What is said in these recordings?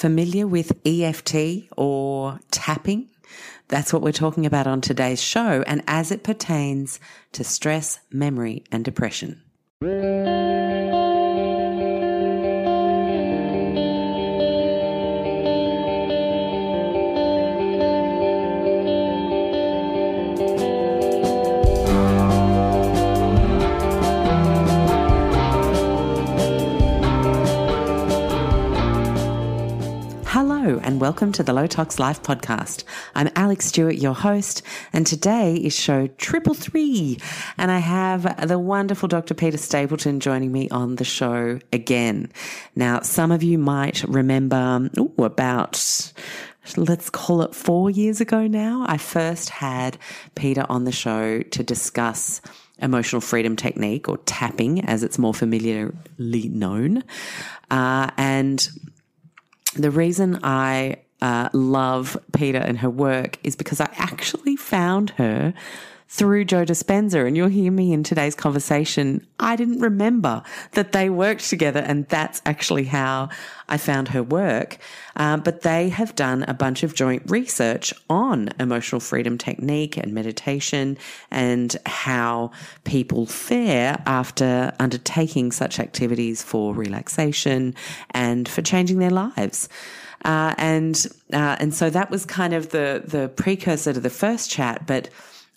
Familiar with EFT or tapping? That's what we're talking about on today's show and as it pertains to stress, memory, and depression. Welcome to the Low Tox Life podcast. I'm Alex Stewart, your host, and today is show triple three. And I have the wonderful Dr. Peta Stapleton joining me on the show again. Now, some of you might remember ooh, about let's call it four years ago now, I first had Peta on the show to discuss emotional freedom technique or tapping as it's more familiarly known. Uh, and the reason I uh, love Peta and her work is because I actually found her through Joe Dispenza. And you'll hear me in today's conversation. I didn't remember that they worked together. And that's actually how I found her work. Um, but they have done a bunch of joint research on emotional freedom technique and meditation and how people fare after undertaking such activities for relaxation and for changing their lives. Uh, and uh, and so that was kind of the the precursor to the first chat, but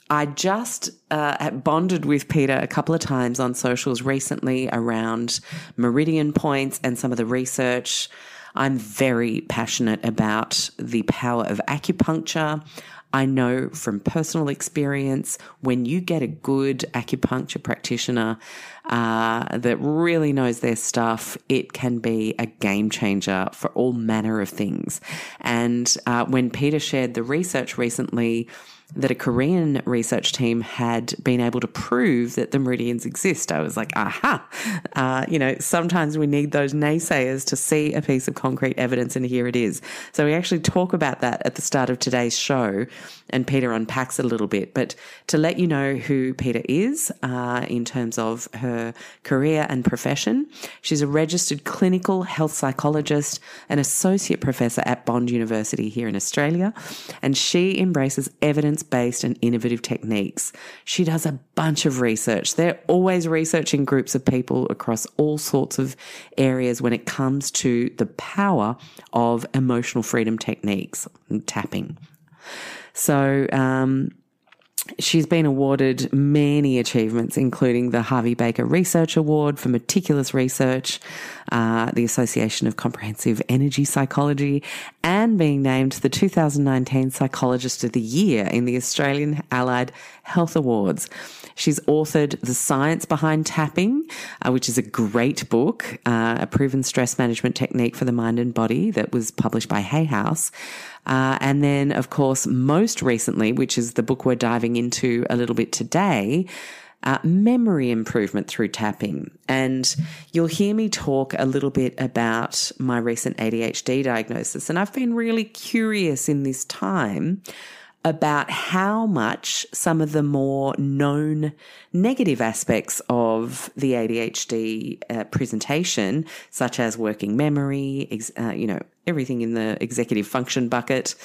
I just uh, bonded with Peta a couple of times on socials recently around meridian points and some of the research. I'm very passionate about the power of acupuncture. I know from personal experience when you get a good acupuncture practitioner uh, that really knows their stuff, it can be a game changer for all manner of things. And uh, when Peta shared the research recently, that a Korean research team had been able to prove that the meridians exist. I was like, aha, uh, you know, sometimes we need those naysayers to see a piece of concrete evidence, and here it is. So we actually talk about that at the start of today's show, and Peta unpacks it a little bit. But to let you know who Peta is uh, in terms of her career and profession, she's a registered clinical health psychologist, and associate professor at Bond University here in Australia, and she embraces evidence based and innovative techniques. She does a bunch of research. They're always researching groups of people across all sorts of areas when it comes to the power of emotional freedom techniques and tapping. So, um, She's been awarded many achievements, including the Harvey Baker Research Award for meticulous research, uh, the Association of Comprehensive Energy Psychology, and being named the 2019 Psychologist of the Year in the Australian Allied Health Awards. She's authored The Science Behind Tapping, uh, which is a great book, uh, a proven stress management technique for the mind and body that was published by Hay House. Uh, and then, of course, most recently, which is the book we're diving into a little bit today, uh, memory improvement through tapping. And you'll hear me talk a little bit about my recent ADHD diagnosis. And I've been really curious in this time about how much some of the more known negative aspects of the ADHD uh, presentation, such as working memory, ex- uh, you know, everything in the executive function bucket,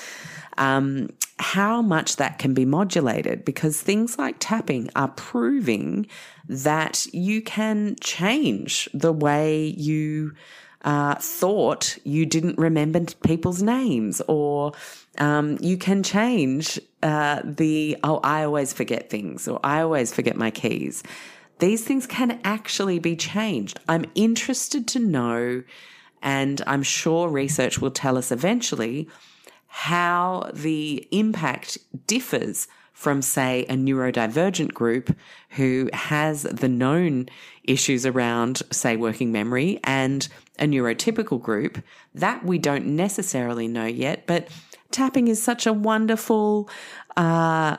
um, how much that can be modulated because things like tapping are proving that you can change the way you uh, thought you didn't remember people's names, or um, you can change uh, the, oh, I always forget things, or I always forget my keys. These things can actually be changed. I'm interested to know, and I'm sure research will tell us eventually how the impact differs from, say, a neurodivergent group who has the known issues around, say, working memory and a neurotypical group. That we don't necessarily know yet, but tapping is such a wonderful, uh,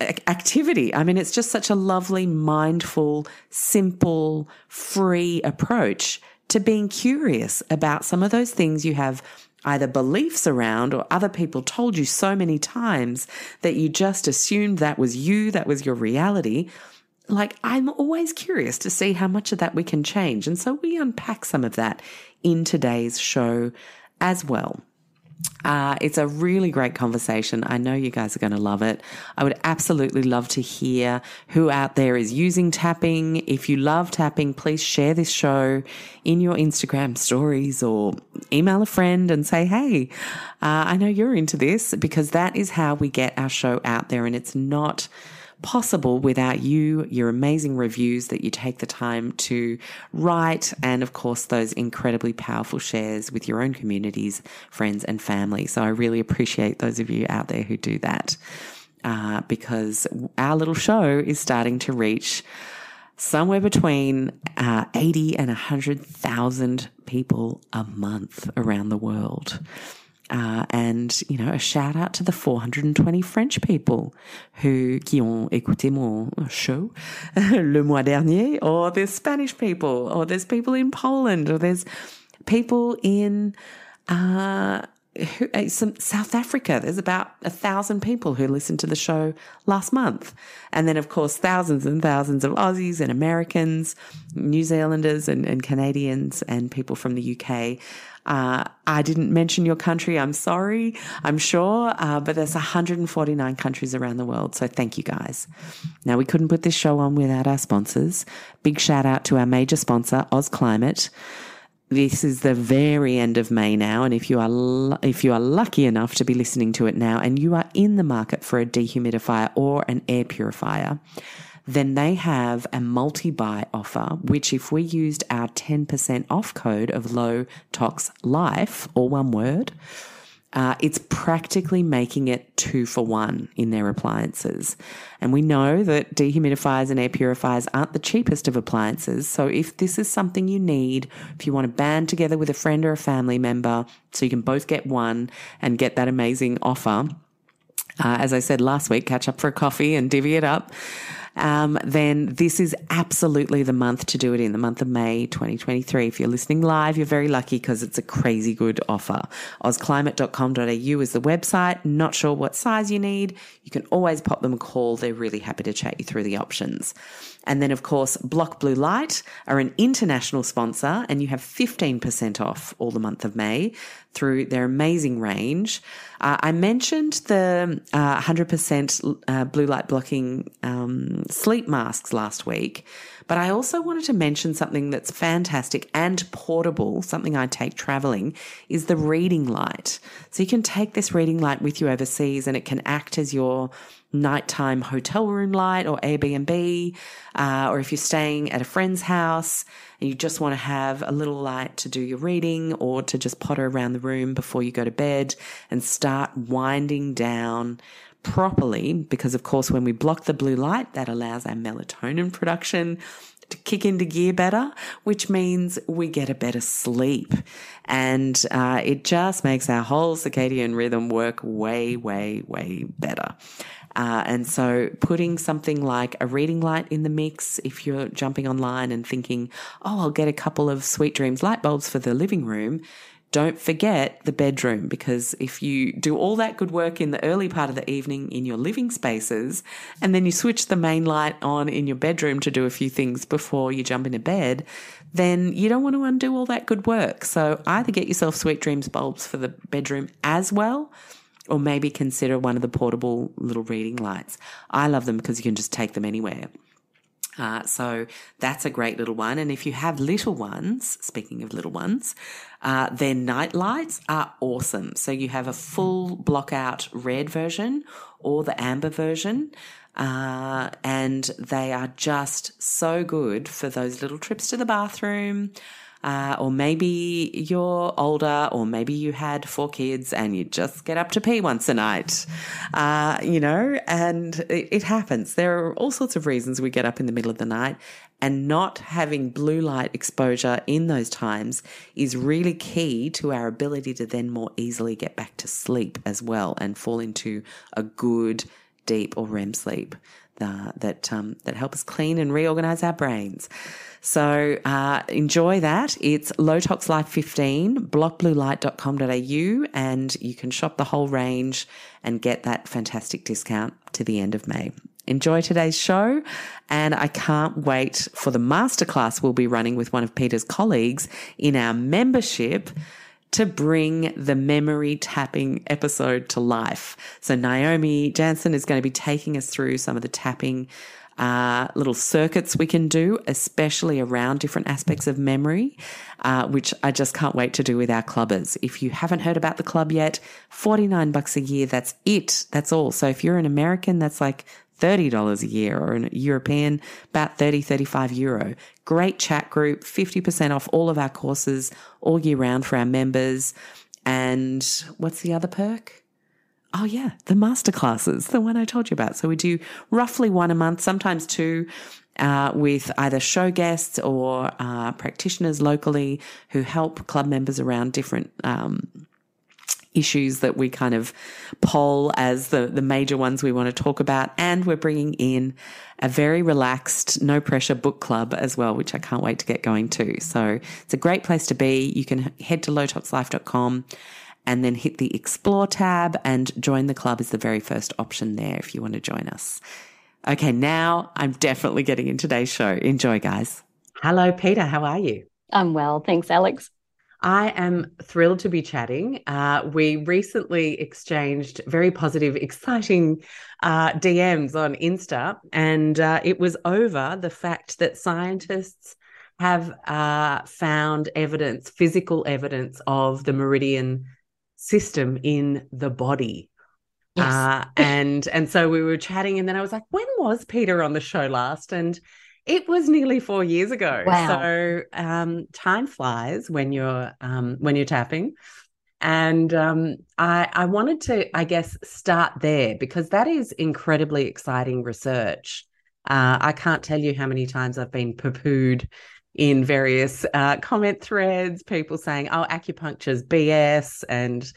activity. I mean, it's just such a lovely, mindful, simple, free approach to being curious about some of those things you have either beliefs around or other people told you so many times that you just assumed that was you, that was your reality. Like, I'm always curious to see how much of that we can change. And so we unpack some of that in today's show as well. Uh, it's a really great conversation. I know you guys are going to love it. I would absolutely love to hear who out there is using tapping. If you love tapping, please share this show in your Instagram stories or email a friend and say, Hey, uh, I know you're into this because that is how we get our show out there. And it's not possible without you, your amazing reviews that you take the time to write, and of course, those incredibly powerful shares with your own communities, friends, and family. So I really appreciate those of you out there who do that uh, because our little show is starting to reach somewhere between uh, 80 and 100,000 people a month around the world. Uh, and, you know, a shout out to the 420 French people who, qui ont écouté mon show le mois dernier, or there's Spanish people, or there's people in Poland, or there's people in, uh, who, uh, some South Africa. There's about a thousand people who listened to the show last month. And then, of course, thousands and thousands of Aussies and Americans, New Zealanders and, and Canadians and people from the UK. Uh, I didn't mention your country. I'm sorry. I'm sure, uh, but there's 149 countries around the world. So thank you guys. Now we couldn't put this show on without our sponsors. Big shout out to our major sponsor, Aus Climate. This is the very end of May now, and if you are if you are lucky enough to be listening to it now, and you are in the market for a dehumidifier or an air purifier, then they have a multi buy offer, which if we used our 10% off code of low tox life, or one word, uh, it's practically making it two for one in their appliances. And we know that dehumidifiers and air purifiers aren't the cheapest of appliances. So if this is something you need, if you want to band together with a friend or a family member so you can both get one and get that amazing offer, uh, as I said last week, catch up for a coffee and divvy it up um, then this is absolutely the month to do it in, the month of May 2023. If you're listening live, you're very lucky because it's a crazy good offer. ausclimate.com.au is the website. Not sure what size you need. You can always pop them a call. They're really happy to chat you through the options. And then, of course, Block Blue Light are an international sponsor, and you have 15% off all the month of May through their amazing range. Uh, I mentioned the uh, 100% uh, blue light blocking um, sleep masks last week, but I also wanted to mention something that's fantastic and portable, something I take traveling, is the reading light. So you can take this reading light with you overseas and it can act as your nighttime hotel room light or Airbnb, uh, or if you're staying at a friend's house and you just want to have a little light to do your reading or to just potter around the room before you go to bed and start winding down properly. Because, of course, when we block the blue light, that allows our melatonin production to kick into gear better, which means we get a better sleep. And uh, it just makes our whole circadian rhythm work way, way, way better. Uh, and so putting something like a reading light in the mix, if you're jumping online and thinking, oh, I'll get a couple of Sweet Dreams light bulbs for the living room, don't forget the bedroom because if you do all that good work in the early part of the evening in your living spaces and then you switch the main light on in your bedroom to do a few things before you jump into bed, then you don't want to undo all that good work. So either get yourself Sweet Dreams bulbs for the bedroom as well or maybe consider one of the portable little reading lights. I love them because you can just take them anywhere. Uh, so that's a great little one. And if you have little ones, speaking of little ones, uh, their night lights are awesome. So you have a full block out red version or the amber version. Uh, and they are just so good for those little trips to the bathroom, uh, or maybe you're older, or maybe you had four kids and you just get up to pee once a night, uh, you know, and it, it happens. There are all sorts of reasons we get up in the middle of the night, and not having blue light exposure in those times is really key to our ability to then more easily get back to sleep as well and fall into a good, deep or REM sleep uh, that um, that help us clean and reorganize our brains. So uh, enjoy that. It's Low Tox Life 15, blockbluelight.com.au, and you can shop the whole range and get that fantastic discount to the end of May. Enjoy today's show, and I can't wait for the masterclass we'll be running with one of Peta's colleagues in our membership to bring the memory tapping episode to life. So, Naomi Jansen is going to be taking us through some of the tapping uh, little circuits we can do, especially around different aspects of memory, uh, which I just can't wait to do with our clubbers. If you haven't heard about the club yet, 49 bucks a year, that's it. That's all. So if you're an American, that's like $30 a year or a European, about 30, 35 euro. Great chat group, 50% off all of our courses all year round for our members. And what's the other perk? Oh, yeah, the masterclasses, the one I told you about. So we do roughly one a month, sometimes two. Uh, with either show guests or uh, practitioners locally who help club members around different um, issues that we kind of poll as the, the major ones we want to talk about. And we're bringing in a very relaxed, no pressure book club as well, which I can't wait to get going to. So it's a great place to be. You can head to lowtoxlife.com and then hit the explore tab and join the club is the very first option there if you want to join us. Okay, now I'm definitely getting in today's show. Enjoy, guys. Hello, Peta. How are you? I'm well. Thanks, Alex. I am thrilled to be chatting. Uh, we recently exchanged very positive, exciting uh, DMs on Insta, and uh, it was over the fact that scientists have uh, found evidence, physical evidence of the meridian system in the body. Yes. Uh, and and so we were chatting, and then I was like, "When was Peta on the show last?" And it was nearly four years ago. Wow. So um, time flies when you're um, when you're tapping. And um, I, I wanted to, I guess, start there because that is incredibly exciting research. Uh, I can't tell you how many times I've been poo-pooed in various uh, comment threads, people saying, oh, acupuncture's BS. And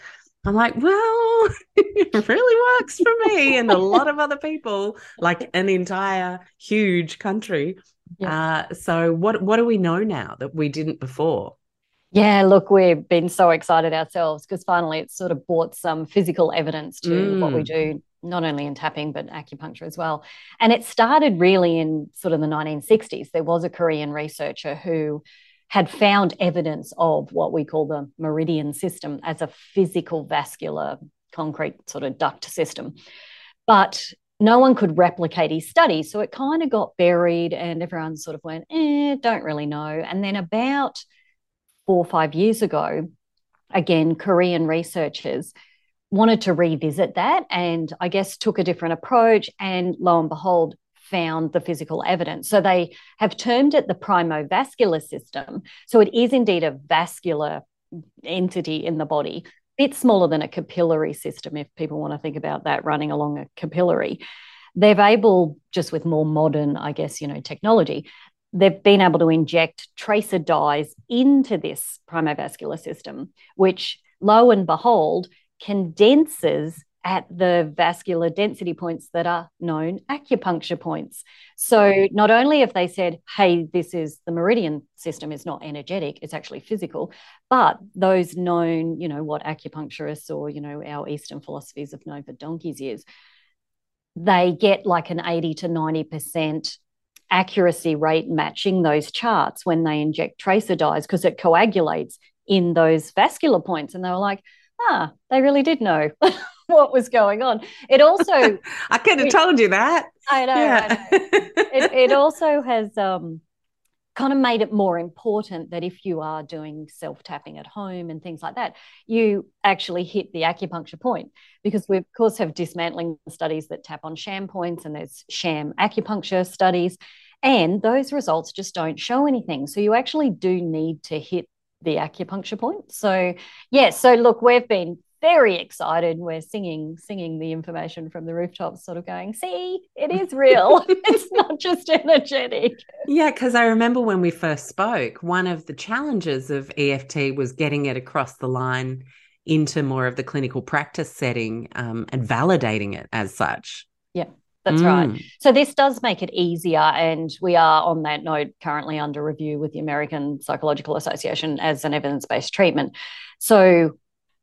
I'm like, well, it really works for me and a lot of other people, like an entire huge country. Yeah. Uh, so what what do we know now that we didn't before? Yeah, look, we've been so excited ourselves because finally it's sort of brought some physical evidence to mm. what we mm. do not only in tapping but acupuncture as well. And it started really in sort of the 1960s. There was a Korean researcher who had found evidence of what we call the meridian system as a physical vascular concrete sort of duct system. But no one could replicate his study. So it kind of got buried and everyone sort of went, eh, don't really know. And then about four or five years ago, again, Korean researchers wanted to revisit that and I guess took a different approach and lo and behold found the physical evidence. So they have termed it the primovascular system. So it is indeed a vascular entity in the body, bit smaller than a capillary system if people want to think about that running along a capillary. They've able just with more modern, I guess, you know, technology, they've been able to inject tracer dyes into this primovascular system, which lo and behold condenses at the vascular density points that are known acupuncture points. So not only have they said, hey, this is the meridian system is not energetic, it's actually physical, but those known, you know, what acupuncturists or, you know, our Eastern philosophies have known for donkeys years, they get like an 80 to 90% accuracy rate matching those charts when they inject tracer dyes because it coagulates in those vascular points. And they were like, ah, they really did know what was going on. It also, I could have told you that. I know. Yeah. I know. it, it also has um, kind of made it more important that if you are doing self tapping at home and things like that, you actually hit the acupuncture point because we, of course, have dismantling studies that tap on sham points and there's sham acupuncture studies. And those results just don't show anything. So you actually do need to hit the acupuncture point. So, yeah, so look, we've been very excited. We're singing, singing the information from the rooftops, sort of going, see, it is real. it's not just energetic. Yeah, because I remember when we first spoke, one of the challenges of EFT was getting it across the line into more of the clinical practice setting um, and validating it as such. Yeah. That's mm. right. So this does make it easier. And we are on that note currently under review with the American Psychological Association as an evidence based treatment. So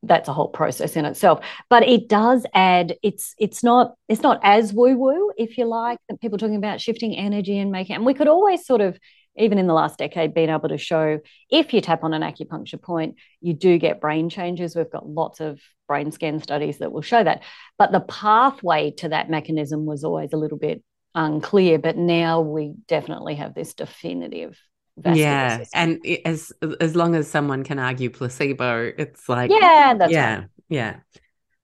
that's a whole process in itself but it does add it's it's not it's not as woo woo if you like that people talking about shifting energy and making and we could always sort of even in the last decade, been able to show if you tap on an acupuncture point, you do get brain changes. We've got lots of brain scan studies that will show that. But the pathway to that mechanism was always a little bit unclear. But now we definitely have this definitive yeah and as as long as someone can argue placebo it's like yeah that's yeah right. yeah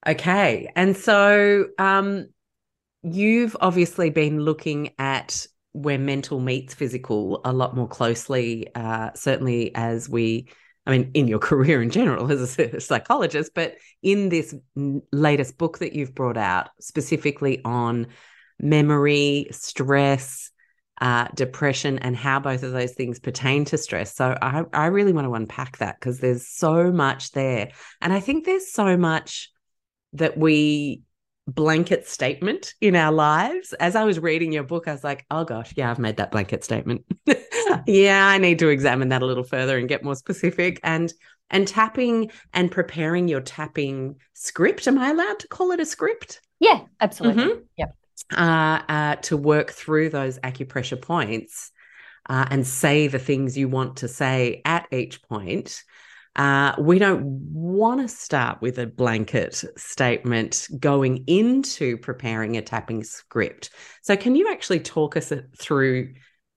okay and so um you've obviously been looking at where mental meets physical a lot more closely uh certainly as we I mean, in your career in general as a psychologist, but in this latest book that you've brought out, specifically on memory, stress, uh, depression and how both of those things pertain to stress. So I, I really want to unpack that because there's so much there. And I think there's so much that we blanket statement in our lives. As I was reading your book, I was like, oh gosh, yeah, I've made that blanket statement. yeah, I need to examine that a little further and get more specific. And and tapping and preparing your tapping script. Am I allowed to call it a script? Yeah, absolutely. Mm-hmm. Yep uh, uh, to work through those acupressure points uh, and say the things you want to say at each point. Uh, we don't want to start with a blanket statement going into preparing a tapping script. So, can you actually talk us through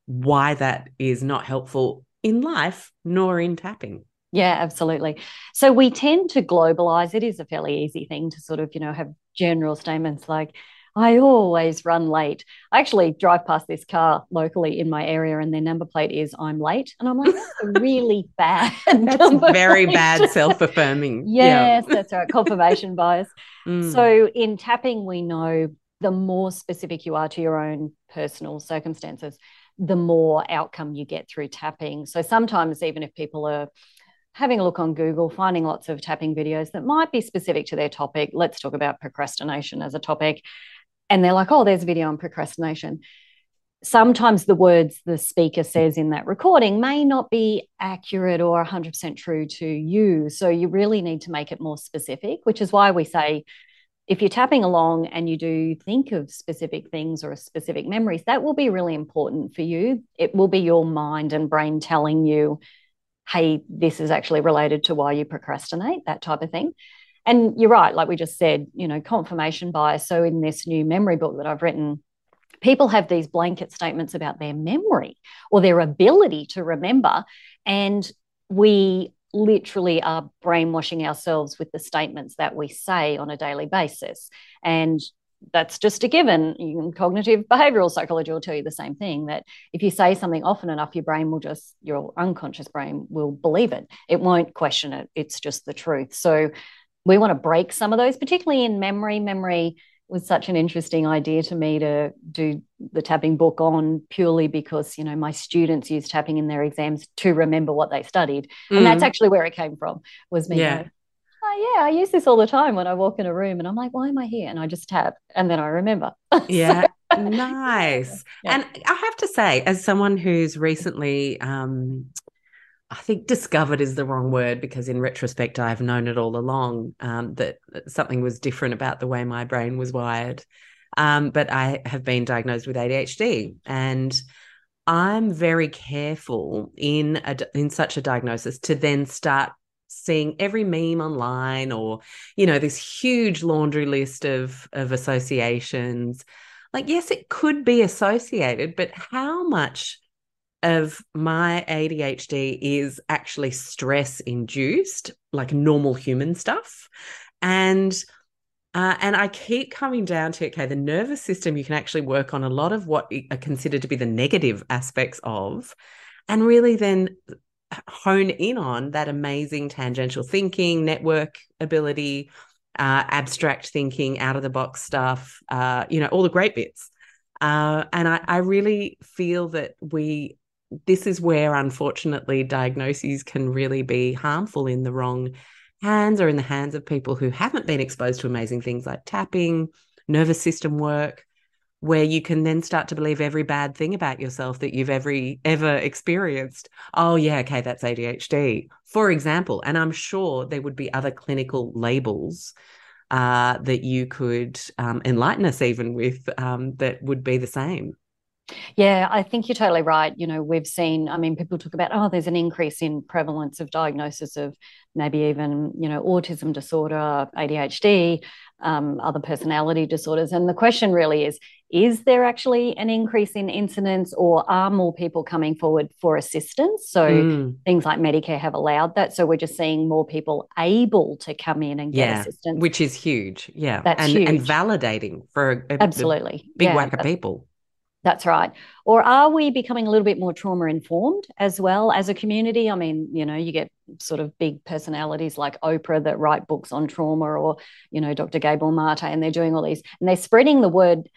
why that is not helpful in life nor in tapping? Yeah, absolutely. So we tend to globalize. It is a fairly easy thing to sort of, you know, have general statements like, I always run late. I actually drive past this car locally in my area, and their number plate is "I'm late," and I'm like, "That's really bad." That's very bad self-affirming. Yes, yeah. that's right. Confirmation bias. Mm. So in tapping, we know the more specific you are to your own personal circumstances, the more outcome you get through tapping. So sometimes, even if people are having a look on Google, finding lots of tapping videos that might be specific to their topic. Let's talk about procrastination as a topic and they're like, oh, there's a video on procrastination. Sometimes the words the speaker says in that recording may not be accurate or 100% true to you. So you really need to make it more specific, which is why we say if you're tapping along and you do think of specific things or specific memories, that will be really important for you. It will be your mind and brain telling you, hey, this is actually related to why you procrastinate, that type of thing and you're right like we just said you know confirmation bias so in this new memory book that i've written people have these blanket statements about their memory or their ability to remember and we literally are brainwashing ourselves with the statements that we say on a daily basis and that's just a given. Cognitive behavioral psychology will tell you the same thing that if you say something often enough, your brain will just, your unconscious brain will believe it. It won't question it. It's just the truth. So we want to break some of those, particularly in memory. Memory was such an interesting idea to me to do the tapping book on purely because you know my students use tapping in their exams to remember what they studied and mm. that's actually where it came from was me yeah. Going, oh yeah i use this all the time when i walk in a room and i'm like why am i here and i just tap and then i remember yeah nice yeah. and i have to say as someone who's recently um I think discovered is the wrong word because in retrospect, I've known it all along um, that something was different about the way my brain was wired. Um, but I have been diagnosed with ADHD, and I'm very careful in a, in such a diagnosis to then start seeing every meme online or you know this huge laundry list of of associations. Like yes, it could be associated, but how much of my ADHD is actually stress induced, like normal human stuff. And uh, and I keep coming down to okay, the nervous system you can actually work on a lot of what are considered to be the negative aspects of, and really then hone in on that amazing tangential thinking, network ability, uh, abstract thinking, out of the box stuff, uh, you know, all the great bits. Uh, and I, I really feel that we this is where, unfortunately, diagnoses can really be harmful in the wrong hands or in the hands of people who haven't been exposed to amazing things like tapping, nervous system work, where you can then start to believe every bad thing about yourself that you've every ever experienced. Oh yeah, okay, that's ADHD, for example. And I'm sure there would be other clinical labels uh, that you could um, enlighten us even with um, that would be the same. Yeah, I think you're totally right. You know, we've seen, I mean, people talk about, oh, there's an increase in prevalence of diagnosis of maybe even, you know, autism disorder, ADHD, um, other personality disorders. And the question really is is there actually an increase in incidence or are more people coming forward for assistance? So mm. things like Medicare have allowed that. So we're just seeing more people able to come in and get yeah, assistance. Which is huge. Yeah. That's and, huge. And validating for a, Absolutely. A big yeah, whack of people. That's right. Or are we becoming a little bit more trauma informed as well as a community? I mean, you know, you get sort of big personalities like Oprah that write books on trauma or, you know, Dr. Gabor Mate, and they're doing all these and they're spreading the word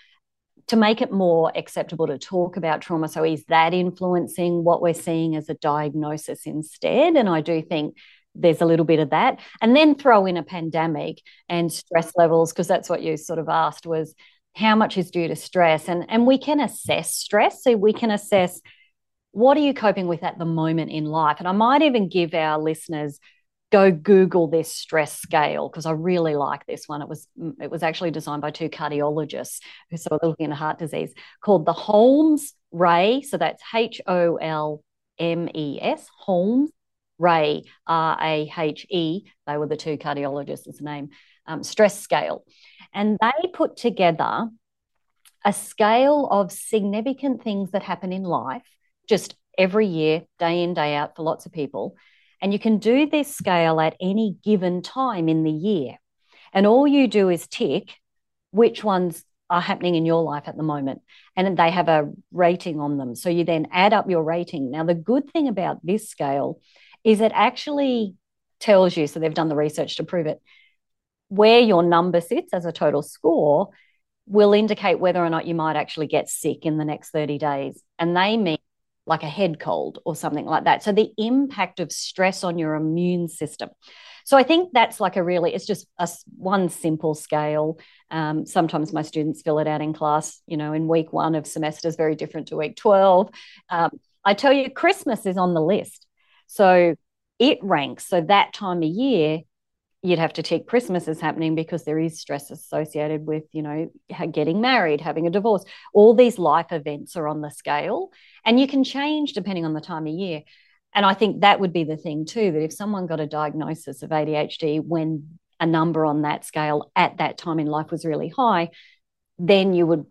to make it more acceptable to talk about trauma. So is that influencing what we're seeing as a diagnosis instead? And I do think there's a little bit of that. And then throw in a pandemic and stress levels, because that's what you sort of asked was how much is due to stress and and we can assess stress. So we can assess what are you coping with at the moment in life. And i might even give our listeners go google this stress scale because i really like this one. It was it was actually designed by two cardiologists who so looking into heart disease called the holmes rahe. So that's h o l m e s holmes rahe r a h e. They were the two cardiologists' name um, stress scale and they put together a scale of significant things that happen in life, just every year, day in, day out, for lots of people. And you can do this scale at any given time in the year. And all you do is tick which ones are happening in your life at the moment. And they have a rating on them. So you then add up your rating. Now, the good thing about this scale is it actually tells you, so they've done the research to prove it, where your number sits as a total score will indicate whether or not you might actually get sick in the next 30 days. And they mean like a head cold or something like that. So the impact of stress on your immune system. So I think that's like a really, it's just a one simple scale. Um, sometimes my students fill it out in class, you know, in week one of semesters, very different to week 12. Um, I tell you, Christmas is on the list. So it ranks. So that time of year, you'd have to take Christmas as happening because there is stress associated with, you know, getting married, having a divorce. All these life events are on the scale, and you can change depending on the time of year. And I think that would be the thing too that if someone got a diagnosis of ADHD when a number on that scale at that time in life was really high, then you would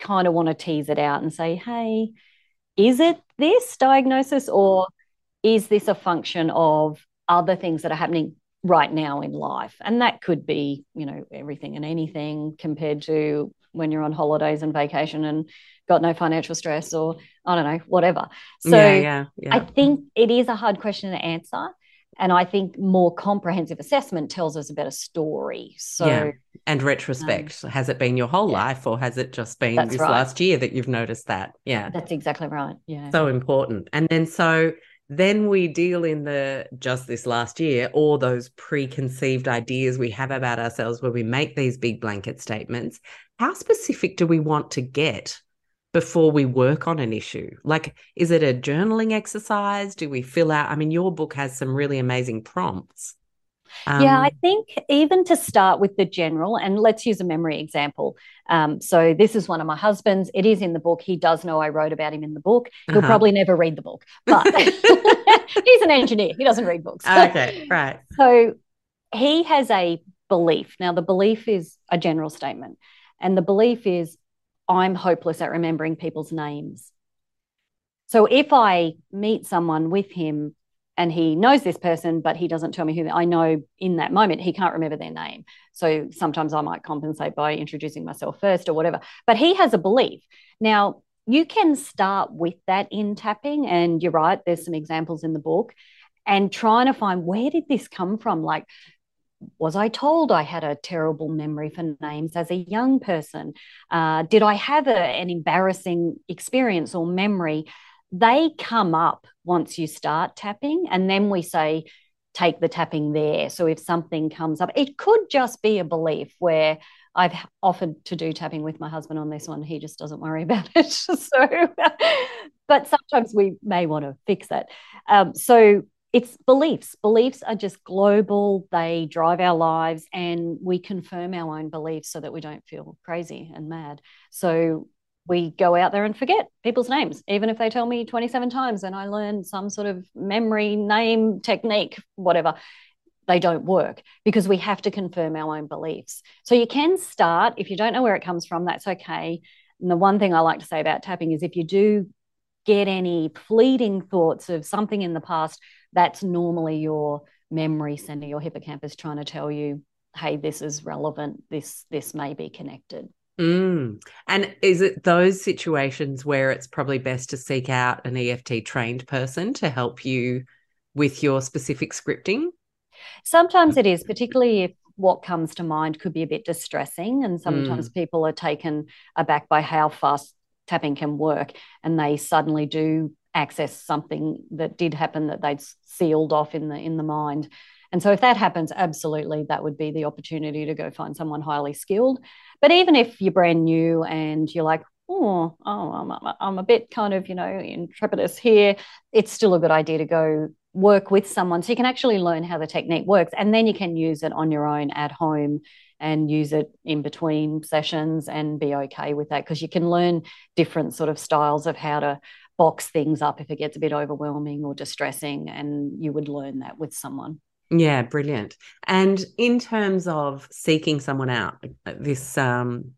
kind of want to tease it out and say, hey, is it this diagnosis or is this a function of other things that are happening right now in life. And that could be, you know, everything and anything compared to when you're on holidays and vacation and got no financial stress or I don't know, whatever. So yeah, yeah, yeah. I think it is a hard question to answer. And I think more comprehensive assessment tells us a better story. So yeah. and retrospect. Um, has it been your whole life or has it just been this right. last year that you've noticed that? Yeah. That's exactly right. Yeah. So important. And then so then we deal in the just this last year, all those preconceived ideas we have about ourselves where we make these big blanket statements. How specific do we want to get before we work on an issue? Like, is it a journaling exercise? Do we fill out? I mean, your book has some really amazing prompts. Um, yeah, I think even to start with the general, and let's use a memory example. Um, so this is one of my husbands. It is in the book. He does know I wrote about him in the book. He'll uh-huh. probably never read the book, but he's an engineer. He doesn't read books. Okay, right. So he has a belief. Now, the belief is a general statement, and the belief is I'm hopeless at remembering people's names. So if I meet someone with him and he knows this person, but he doesn't tell me who I know in that moment. He can't remember their name. So sometimes I might compensate by introducing myself first or whatever. But he has a belief. Now, you can start with that in tapping. And you're right, there's some examples in the book and trying to find where did this come from? Like, was I told I had a terrible memory for names as a young person? Uh, did I have a, an embarrassing experience or memory? They come up once you start tapping, and then we say, take the tapping there. So if something comes up, it could just be a belief where I've offered to do tapping with my husband on this one. He just doesn't worry about it. so, but sometimes we may want to fix that. Um, so it's beliefs. Beliefs are just global, they drive our lives, and we confirm our own beliefs so that we don't feel crazy and mad. So we go out there and forget people's names, even if they tell me 27 times and I learn some sort of memory name technique, whatever. They don't work because we have to confirm our own beliefs. So you can start, if you don't know where it comes from, that's okay. And the one thing I like to say about tapping is if you do get any fleeting thoughts of something in the past, that's normally your memory center, your hippocampus trying to tell you, hey, this is relevant, this this may be connected. Mm. And is it those situations where it's probably best to seek out an EFT trained person to help you with your specific scripting? Sometimes it is, particularly if what comes to mind could be a bit distressing. And sometimes mm. people are taken aback by how fast tapping can work and they suddenly do access something that did happen that they'd sealed off in the in the mind and so if that happens absolutely that would be the opportunity to go find someone highly skilled but even if you're brand new and you're like oh, oh I'm, I'm a bit kind of you know intrepidous here it's still a good idea to go work with someone. So you can actually learn how the technique works and then you can use it on your own at home and use it in between sessions and be okay with that because you can learn different sort of styles of how to box things up if it gets a bit overwhelming or distressing and you would learn that with someone yeah brilliant and in terms of seeking someone out this um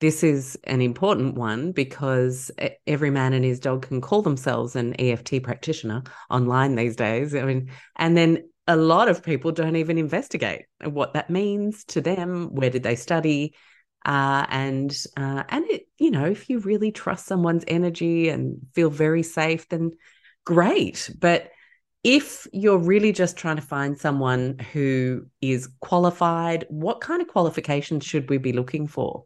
this is an important one because every man and his dog can call themselves an EFT practitioner online these days. I mean, and then a lot of people don't even investigate what that means to them. Where did they study? Uh, and uh, and it, you know, if you really trust someone's energy and feel very safe, then great. But if you're really just trying to find someone who is qualified, what kind of qualifications should we be looking for?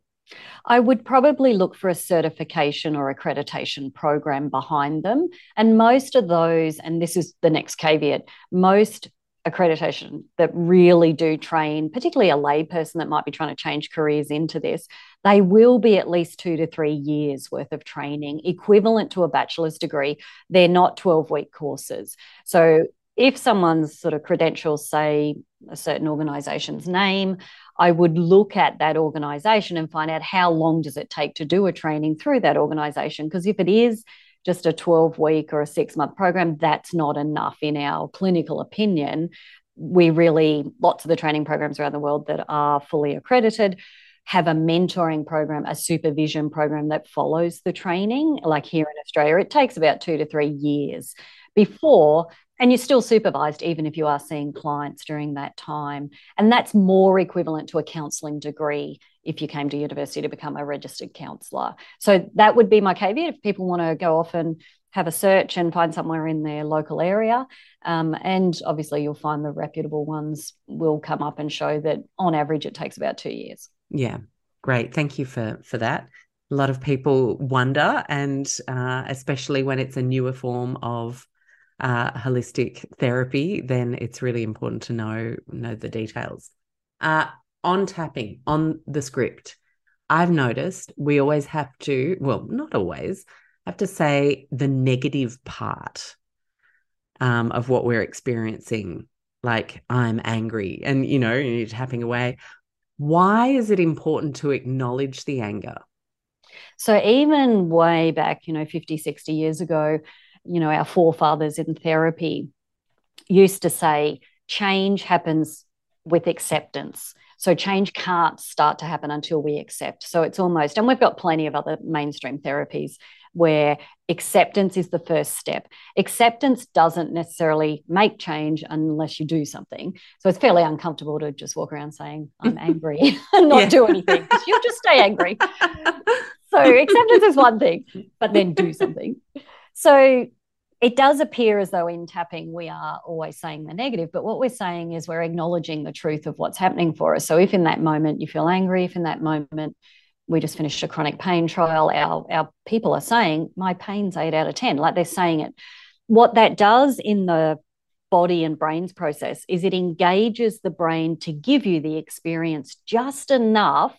I would probably look for a certification or accreditation program behind them. And most of those, and this is the next caveat, most accreditation that really do train, particularly a layperson that might be trying to change careers into this, they will be at least two to three years worth of training, equivalent to a bachelor's degree. They're not 12 week courses. So if someone's sort of credentials say a certain organization's name, I would look at that organization and find out how long does it take to do a training through that organization. Because if it is just a 12 week or a six month program, that's not enough in our clinical opinion. We really, lots of the training programs around the world that are fully accredited have a mentoring program, a supervision program that follows the training. Like here in Australia, it takes about two to three years before and you're still supervised even if you are seeing clients during that time. And that's more equivalent to a counselling degree if you came to university to become a registered counsellor. So that would be my caveat. If people want to go off and have a search and find somewhere in their local area um, and obviously you'll find the reputable ones will come up and show that on average it takes about two years. Yeah. Great. Thank you for for that. A lot of people wonder and uh, especially when it's a newer form of uh, holistic therapy, then it's really important to know know the details. Uh, on tapping on the script, I've noticed we always have to, well, not always, have to say the negative part um, of what we're experiencing. Like I'm angry, and you know, you're tapping away. Why is it important to acknowledge the anger? So even way back, you know, 50, 60 years ago, you know, our forefathers in therapy used to say change happens with acceptance. So change can't start to happen until we accept. So it's almost, and we've got plenty of other mainstream therapies where acceptance is the first step. Acceptance doesn't necessarily make change unless you do something. So it's fairly uncomfortable to just walk around saying, I'm angry and not yeah. do anything you'll just stay angry. so acceptance is one thing, but then do something. So it does appear as though in tapping we are always saying the negative, but what we're saying is we're acknowledging the truth of what's happening for us. So if in that moment you feel angry, if in that moment we just finished a chronic pain trial, our, our people are saying, my pain's eight out of 10, like they're saying it. What that does in the body and brain's process is it engages the brain to give you the experience just enough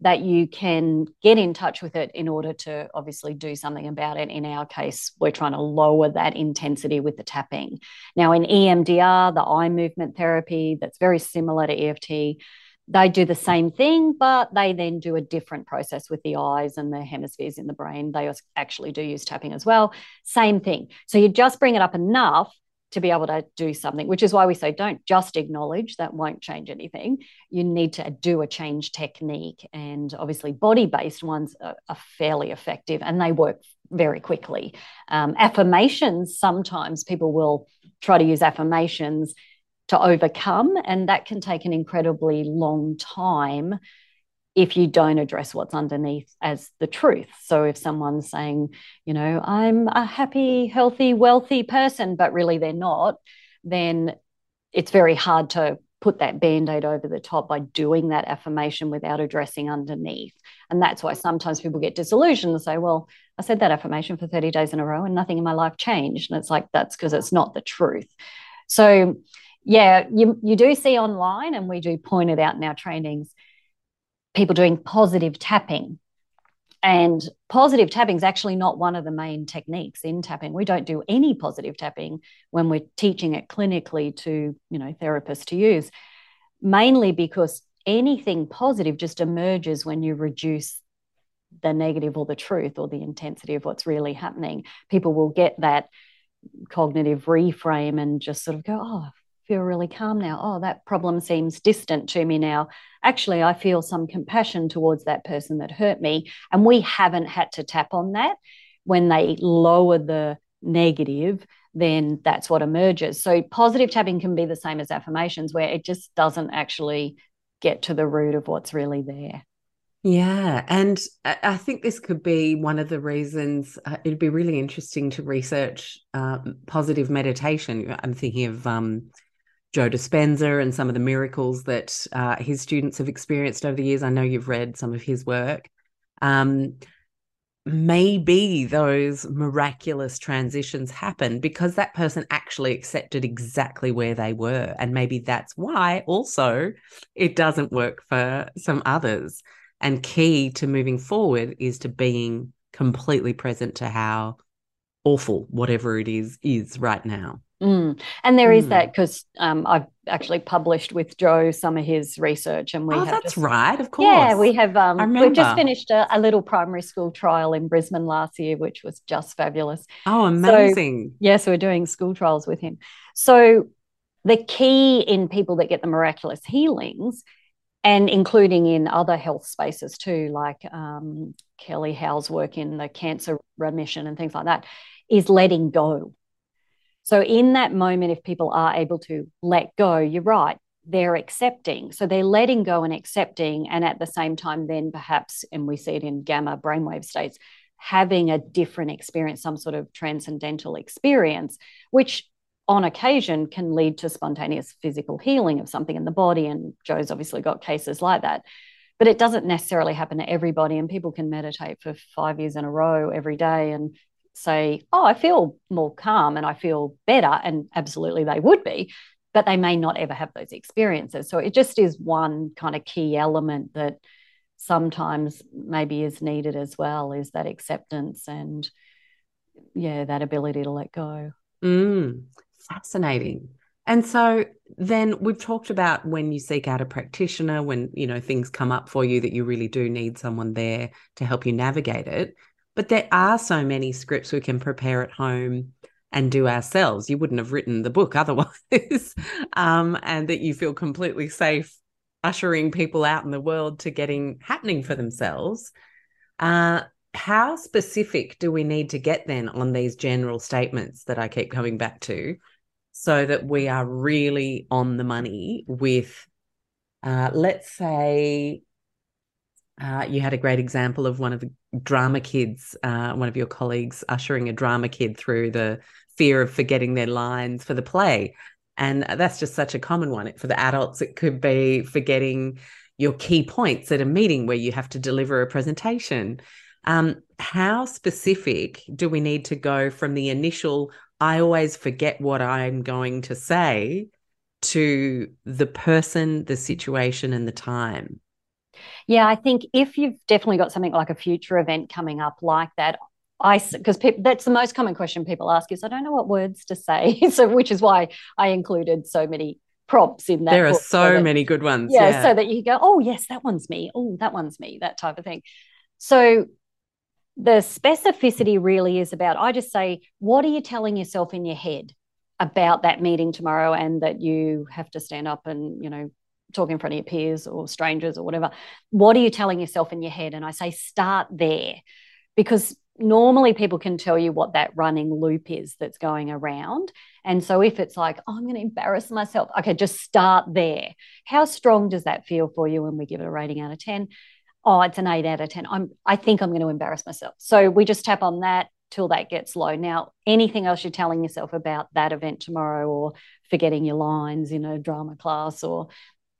that you can get in touch with it in order to obviously do something about it. In our case, we're trying to lower that intensity with the tapping. Now, in EMDR, the eye movement therapy, that's very similar to EFT, they do the same thing, but they then do a different process with the eyes and the hemispheres in the brain. They actually do use tapping as well. Same thing. So you just bring it up enough to be able to do something, which is why we say don't just acknowledge that won't change anything. You need to do a change technique. And obviously, body based ones are, are, fairly effective and they work very quickly. Um, affirmations, sometimes people will try to use affirmations to overcome. And that can take an incredibly long time if you don't address what's underneath as the truth. So if someone's saying, you know, I'm a happy, healthy, wealthy person, but really they're not, then it's very hard to put that band aid over the top by doing that affirmation without addressing underneath. And that's why sometimes people get disillusioned and say, well, I said that affirmation for 30 days in a row and nothing in my life changed. And it's like, that's because it's not the truth. So yeah, you, you do see online, and we do point it out in our trainings, people doing positive tapping. And positive tapping is actually not one of the main techniques in tapping. We don't do any positive tapping when we're teaching it clinically to, you know, therapists to use, mainly because anything positive just emerges when you reduce the negative or the truth or the intensity of what's really happening. People will get that cognitive reframe and just sort of go, oh, feel really calm now. Oh, that problem seems distant to me now. Actually, I feel some compassion towards that person that hurt me. And we haven't had to tap on that. When they lower the negative, then that's what emerges. So, positive tapping can be the same as affirmations, where it just doesn't actually get to the root of what's really there. Yeah. And I think this could be one of the reasons uh, it'd be really interesting to research uh, positive meditation. I'm thinking of um, Joe Dispenza and some of the miracles that uh, his students have experienced over the years. I know you've read some of his work. Um, maybe those miraculous transitions happen because that person actually accepted exactly where they were. And maybe that's why also it doesn't work for some others. And key to moving forward is to being completely present to how awful whatever it is is right now. Mm. And there mm. is that because um, I've actually published with Joe some of his research, and we oh, have that's just, right, of course. Yeah, we have. Um, we've just finished a, a, little primary school trial in Brisbane last year, which was just fabulous. Oh, amazing! So, yes, we're doing school trials with him. So the key in people that get the miraculous healings, and including in other health spaces too, like um, Kelly Howe's work in the cancer remission and things like that, is letting go so, in that moment, if people are able to let go, you're right, they're accepting. So, they're letting go and accepting. And at the same time, then perhaps, and we see it in gamma brainwave states, having a different experience, some sort of transcendental experience, which on occasion can lead to spontaneous physical healing of something in the body. And Joe's obviously got cases like that. But it doesn't necessarily happen to everybody. And people can meditate for five years in a row every day and say, Oh, I feel more calm and I feel better. And absolutely they would be, but they may not ever have those experiences. So it just is one kind of key element that sometimes maybe is needed as well is that acceptance and yeah that ability to let go mm, fascinating and so then we've talked about when you seek out a practitioner when you know things come up for you that you really do need someone there to help you navigate it but there are so many scripts we can prepare at home and do ourselves. You wouldn't have written the book otherwise, um, and that you feel completely safe ushering people out in the world to getting happening for themselves. Uh, how specific do we need to get then on these general statements that I keep coming back to so that we are really on the money with, uh, let's say, uh, you had a great example of one of the drama kids, uh, one of your colleagues ushering a drama kid through the fear of forgetting their lines for the play. And that's just such a common one. For the adults, it could be forgetting your key points at a meeting where you have to deliver a presentation. Um, how specific do we need to go from the initial, I always forget what I'm going to say, to the person, the situation, and the time? Yeah, I think if you've definitely got something like a future event coming up like that, I because that's the most common question people ask is I don't know what words to say, so which is why I included so many prompts in that. There are so, so that, many good ones. Yeah, yeah, so that you go, oh yes, that one's me. Oh, that one's me. That type of thing. So the specificity really is about. I just say, what are you telling yourself in your head about that meeting tomorrow, and that you have to stand up and you know talk in front of your peers or strangers or whatever. What are you telling yourself in your head? And I say, start there, because normally people can tell you what that running loop is that's going around. And so if it's like, oh, I'm going to embarrass myself, okay, just start there. How strong does that feel for you when we give it a rating out of 10? Oh, it's an eight out of 10. I'm, I think I'm going to embarrass myself. So we just tap on that till that gets low. Now, anything else you're telling yourself about that event tomorrow or forgetting your lines in a drama class or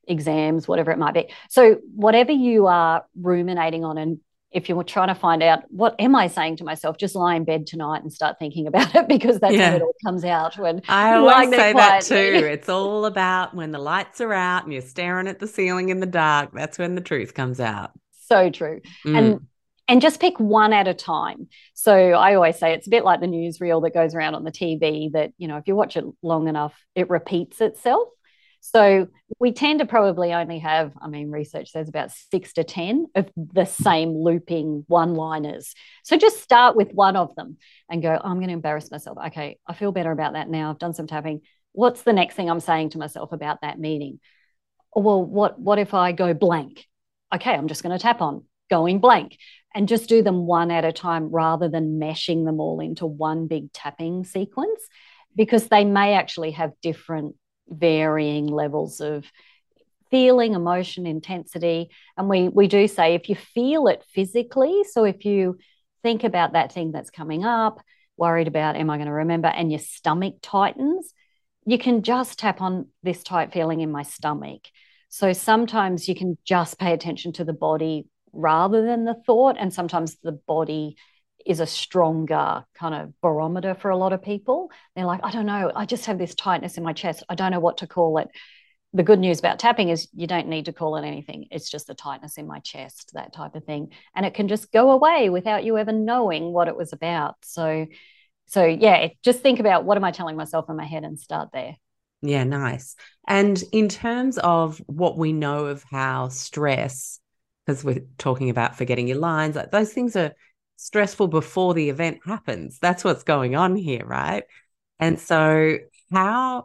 exams, whatever it might be. So, whatever you are ruminating on and if you're trying to find out what am I saying to myself, just lie in bed tonight and start thinking about it because that's yeah. when it all comes out. When I always say that too. It's all about when the lights are out and you're staring at the ceiling in the dark. That's when the truth comes out. So true. Mm. And and just pick one at a time. So I always say it's a bit like the newsreel that goes around on the TV that, you know, if you watch it long enough, it repeats itself. So we tend to probably only have, I mean, research says about six to 10 of the same looping one liners. So just start with one of them and go, oh, I'm going to embarrass myself. Okay, I feel better about that now. I've done some tapping. What's the next thing I'm saying to myself about that meeting? Well, what, what if I go blank? Okay, I'm just going to tap on going blank and just do them one at a time rather than meshing them all into one big tapping sequence because they may actually have different varying levels of feeling, emotion, intensity. And we we do say if you feel it physically, so if you think about that thing that's coming up, worried about am I going to remember, and your stomach tightens, you can just tap on this tight feeling in my stomach. So sometimes you can just pay attention to the body rather than the thought, and sometimes the body is a stronger kind of barometer for a lot of people. They're like, I don't know, I just have this tightness in my chest. I don't know what to call it. The good news about tapping is you don't need to call it anything. It's just a tightness in my chest, that type of thing. And it can just go away without you ever knowing what it was about. So, so yeah, just think about what am I telling myself in my head and start there. Yeah, nice. And in terms of what we know of how stress, because we're talking about forgetting your lines, like those things are stressful before the event happens. That's what's going on here, right? And so, how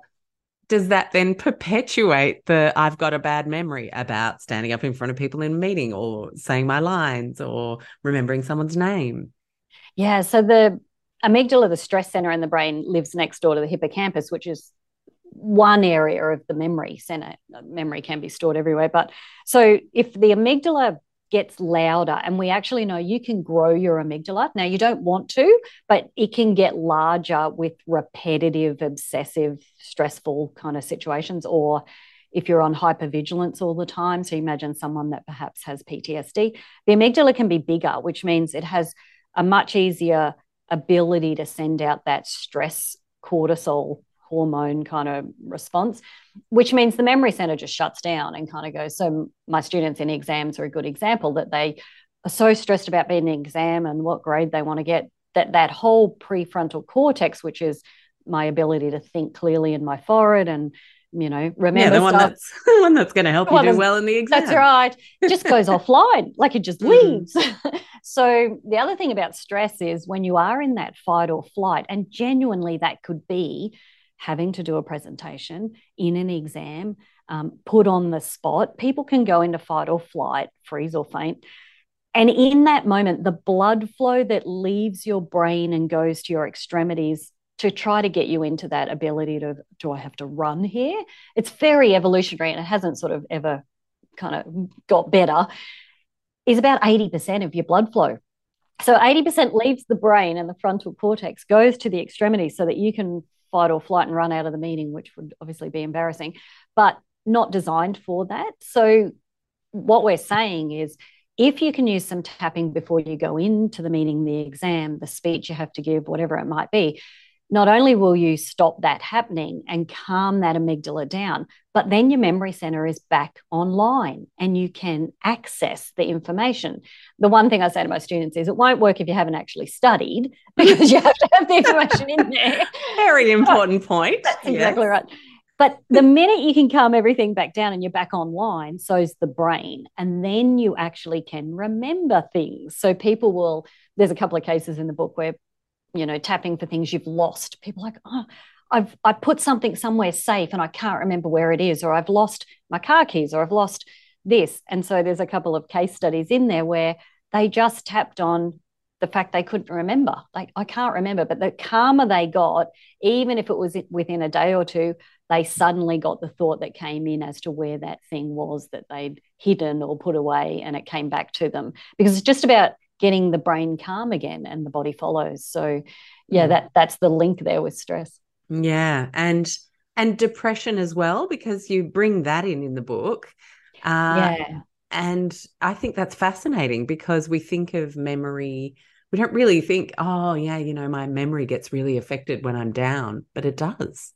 does that then perpetuate the I've got a bad memory about standing up in front of people in a meeting or saying my lines or remembering someone's name? Yeah. So, the amygdala, the stress center in the brain, lives next door to the hippocampus, which is one area of the memory center. Memory can be stored everywhere. But so, if the amygdala gets louder. And we actually know you can grow your amygdala. Now, you don't want to, but it can get larger with repetitive, obsessive, stressful kind of situations, or if you're on hypervigilance all the time. So, imagine someone that perhaps has PTSD. The amygdala can be bigger, which means it has a much easier ability to send out that stress cortisol hormone kind of response, which means the memory center just shuts down and kind of goes. So, my students in exams are a good example that they are so stressed about being an exam and what grade they want to get that that whole prefrontal cortex, which is my ability to think clearly in my forehead and you know remember yeah, the one stuff, that's the one that's going to help you do well in the exam. That's right. It just goes offline, like it just mm. leaves. so the other thing about stress is when you are in that fight or flight, and genuinely that could be having to do a presentation in an exam, um, put on the spot, people can go into fight or flight, freeze or faint. And in that moment, the blood flow that leaves your brain and goes to your extremities to try to get you into that ability to, do I have to run here? It's very evolutionary and it hasn't sort of ever kind of got better, is about 80% of your blood flow. So 80% leaves the brain and the frontal cortex, goes to the extremities so that you can fight or flight and run out of the meeting, which would obviously be embarrassing, but not designed for that. So, what we're saying is if you can use some tapping before you go into the meeting, the exam, the speech you have to give, whatever it might be, not only will you stop that happening and calm that amygdala down, but then your memory center is back online and you can access the information. The one thing I say to my students is it won't work if you haven't actually studied because you have to have the information in there. Very important point. That's exactly right. But the minute you can calm everything back down and you're back online, so's the brain. And then you actually can remember things. So people will, there's a couple of cases in the book where, you know, tapping for things you've lost. People like, oh, I've I put something somewhere safe and I can't remember where it is, or I've lost my car keys, or I've lost this. And so there's a couple of case studies in there where they just tapped on the fact they couldn't remember. Like, I can't remember, but the calmer they got, even if it was within a day or two, they suddenly got the thought that came in as to where that thing was that they'd hidden or put away, and it came back to them because it's just about getting the brain calm again and the body follows. So, yeah, mm. that that's the link there with stress. Yeah, and and depression as well because you bring that in in the book. Uh, yeah. And I think that's fascinating because we think of memory we don't really think, oh, yeah, you know, my memory gets really affected when I'm down, but it does.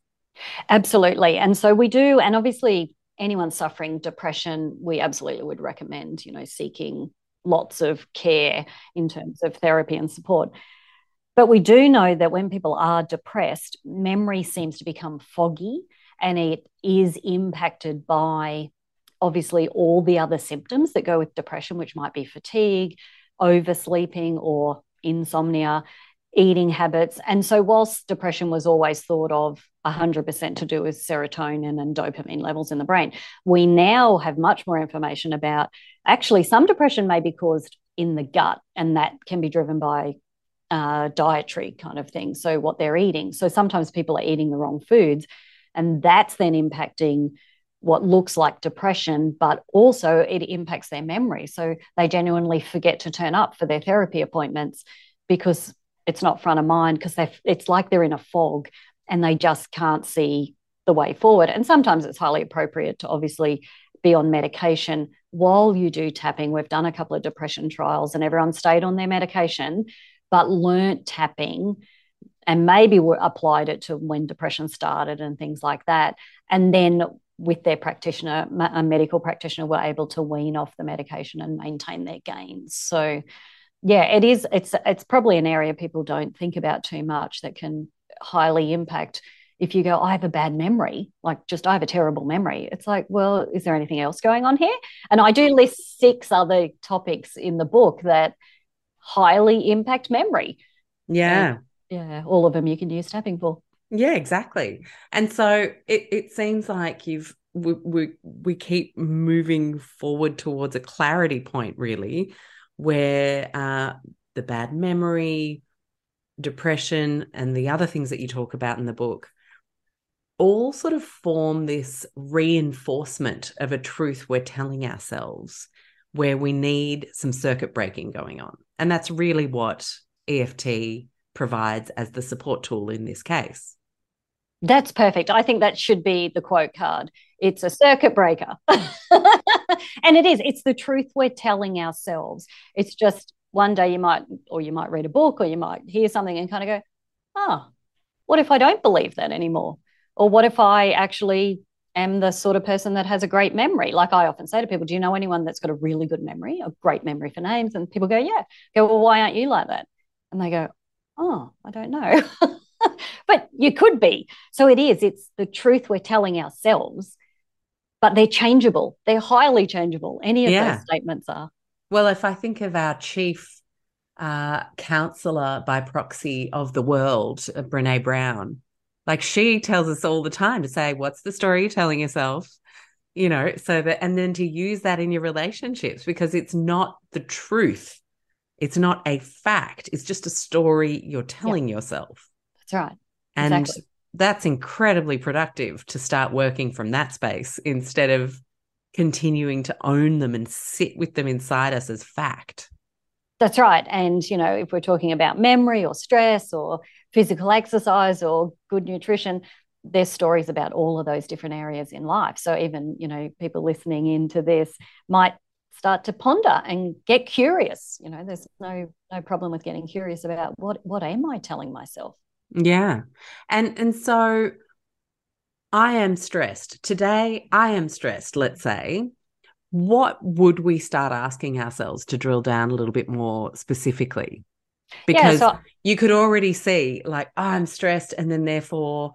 Absolutely. And so we do. And obviously, anyone suffering depression, we absolutely would recommend, you know, seeking lots of care in terms of therapy and support. But we do know that when people are depressed, memory seems to become foggy and it is impacted by obviously all the other symptoms that go with depression, which might be fatigue, oversleeping, or insomnia, eating habits. And so, whilst depression was always thought of 100% to do with serotonin and dopamine levels in the brain, we now have much more information about actually some depression may be caused in the gut, and that can be driven by uh, dietary kind of thing. So, what they're eating. So, sometimes people are eating the wrong foods, and that's then impacting what looks like depression, but also it impacts their memory. So they genuinely forget to turn up for their therapy appointments because it's not front of mind because it's like they're in a fog and they just can't see the way forward. And sometimes it's highly appropriate to obviously be on medication while you do tapping. We've done a couple of depression trials and everyone stayed on their medication, but learnt tapping and maybe were applied it to when depression started and things like that. And then with their practitioner, a medical practitioner, were able to wean off the medication and maintain their gains. So, yeah, it is. It's it's probably an area people don't think about too much that can highly impact. If you go, I have a bad memory, like just I have a terrible memory. It's like, well, is there anything else going on here? And I do list six other topics in the book that highly impact memory. Yeah. And, yeah, all of them you can use tapping for. Yeah, exactly. And so it, it seems like you've we, we we keep moving forward towards a clarity point, really, where uh, the bad memory, depression, and the other things that you talk about in the book all sort of form this reinforcement of a truth we're telling ourselves, where we need some circuit breaking going on, and that's really what EFT provides as the support tool in this case. That's perfect. I think that should be the quote card. It's a circuit breaker. and it is. It's the truth we're telling ourselves. It's just one day you might, or you might read a book, or you might hear something and kind of go, oh, what if I don't believe that anymore? Or what if I actually am the sort of person that has a great memory? Like I often say to people, do you know anyone that's got a really good memory, a great memory for names? And people go, yeah. I go, well, why aren't you like that? And they go, oh, I don't know. but you could be. So it is, it's the truth we're telling ourselves, but they're changeable. They're highly changeable. Any of yeah. those statements are. Well, if I think of our chief uh, counselor by proxy of the world, uh, Brene Brown, like she tells us all the time to say, What's the story you're telling yourself? You know, so that, and then to use that in your relationships because it's not the truth. It's not a fact. It's just a story you're telling yourself. That's right. And exactly. that's incredibly productive to start working from that space instead of continuing to own them and sit with them inside us as fact. That's right. And, you know, if we're talking about memory or stress or physical exercise or good nutrition, there's stories about all of those different areas in life. So even, you know, people listening into this might start to ponder and get curious. You know, there's no no problem with getting curious about what what am I telling myself? Yeah. And and so I am stressed. Today I am stressed, let's say. What would we start asking ourselves to drill down a little bit more specifically? Because yeah, so- you could already see like oh, I'm stressed and then therefore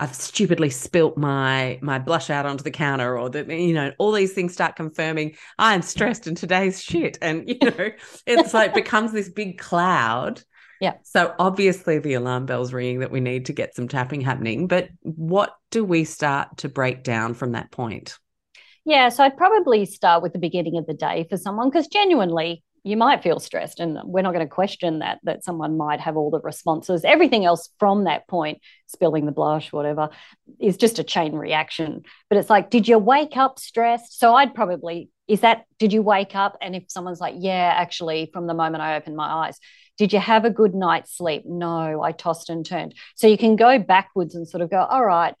I've stupidly spilt my my blush out onto the counter, or that you know, all these things start confirming I'm stressed and today's shit, and you know, it's like becomes this big cloud. Yeah. So obviously the alarm bell's ringing that we need to get some tapping happening. But what do we start to break down from that point? Yeah, so I'd probably start with the beginning of the day for someone because genuinely you might feel stressed and we're not going to question that that someone might have all the responses. Everything else from that point spilling the blush whatever is just a chain reaction. But it's like did you wake up stressed? So i'd probably is that did you wake up and if someone's like yeah actually from the moment i opened my eyes did you have a good night's sleep? No i tossed and turned. So you can go backwards and sort of go all right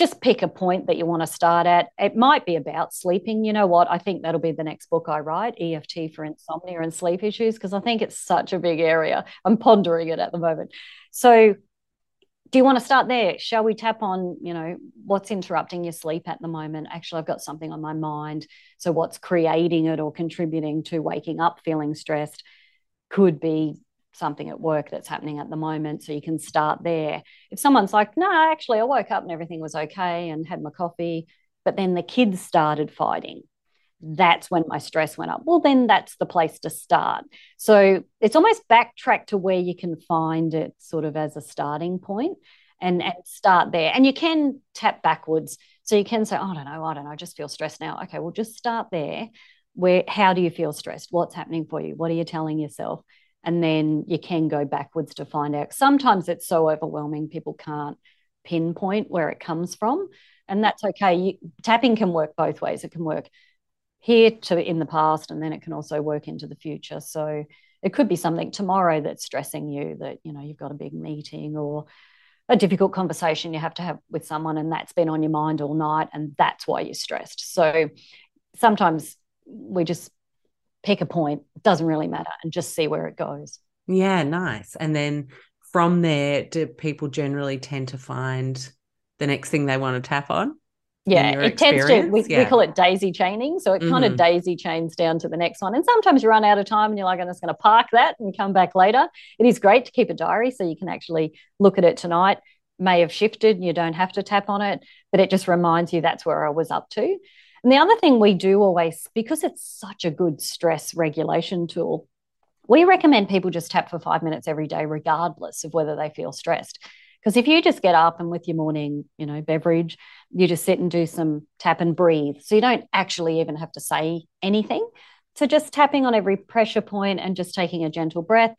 just pick a point that you want to start at. It might be about sleeping. You know what? I think that'll be the next book I write EFT for insomnia and sleep issues, because I think it's such a big area. I'm pondering it at the moment. So, do you want to start there? Shall we tap on, you know, what's interrupting your sleep at the moment? Actually, I've got something on my mind. So, what's creating it or contributing to waking up feeling stressed could be something at work that's happening at the moment. So you can start there. If someone's like, no, actually, I woke up and everything was okay and had my coffee, but then the kids started fighting, that's when my stress went up. Well, then that's the place to start. So it's almost backtrack to where you can find it sort of as a starting point and, and start there. And you can tap backwards. So you can say, oh, I don't know, I don't know, I just feel stressed now. Okay, well, just start there. Where how do you feel stressed? What's happening for you? What are you telling yourself? And then you can go backwards to find out. Sometimes it's so overwhelming, people can't pinpoint where it comes from, and that's okay. You, tapping can work both ways. It can work here to in the past, and then it can also work into the future. So it could be something tomorrow that's stressing you that you know you've got a big meeting or a difficult conversation you have to have with someone and that's been on your mind all night and that's why you're stressed so sometimes we just pick a point, doesn't really matter, and just see where it goes. Yeah, nice. And then from there, do people generally tend to find the next thing they want to tap on? Yeah, it tends to. We, yeah. we call it daisy chaining. So it mm-hmm. kind of daisy chains down to the next one. And sometimes you run out of time and you're like, I'm just going to park that and come back later. It is great to keep a diary so you can actually look at it tonight. May have shifted, and you don't have to tap on it, but it just reminds you that's where I was up to. And the other thing we do always, because it's such a good stress regulation tool, we recommend people just tap for five minutes every day, regardless of whether they feel stressed. Because if you just get up and with your morning, you know, beverage, you just sit and do some tap and breathe. So you don't actually even have to say anything. So just tapping on every pressure point and just taking a gentle breath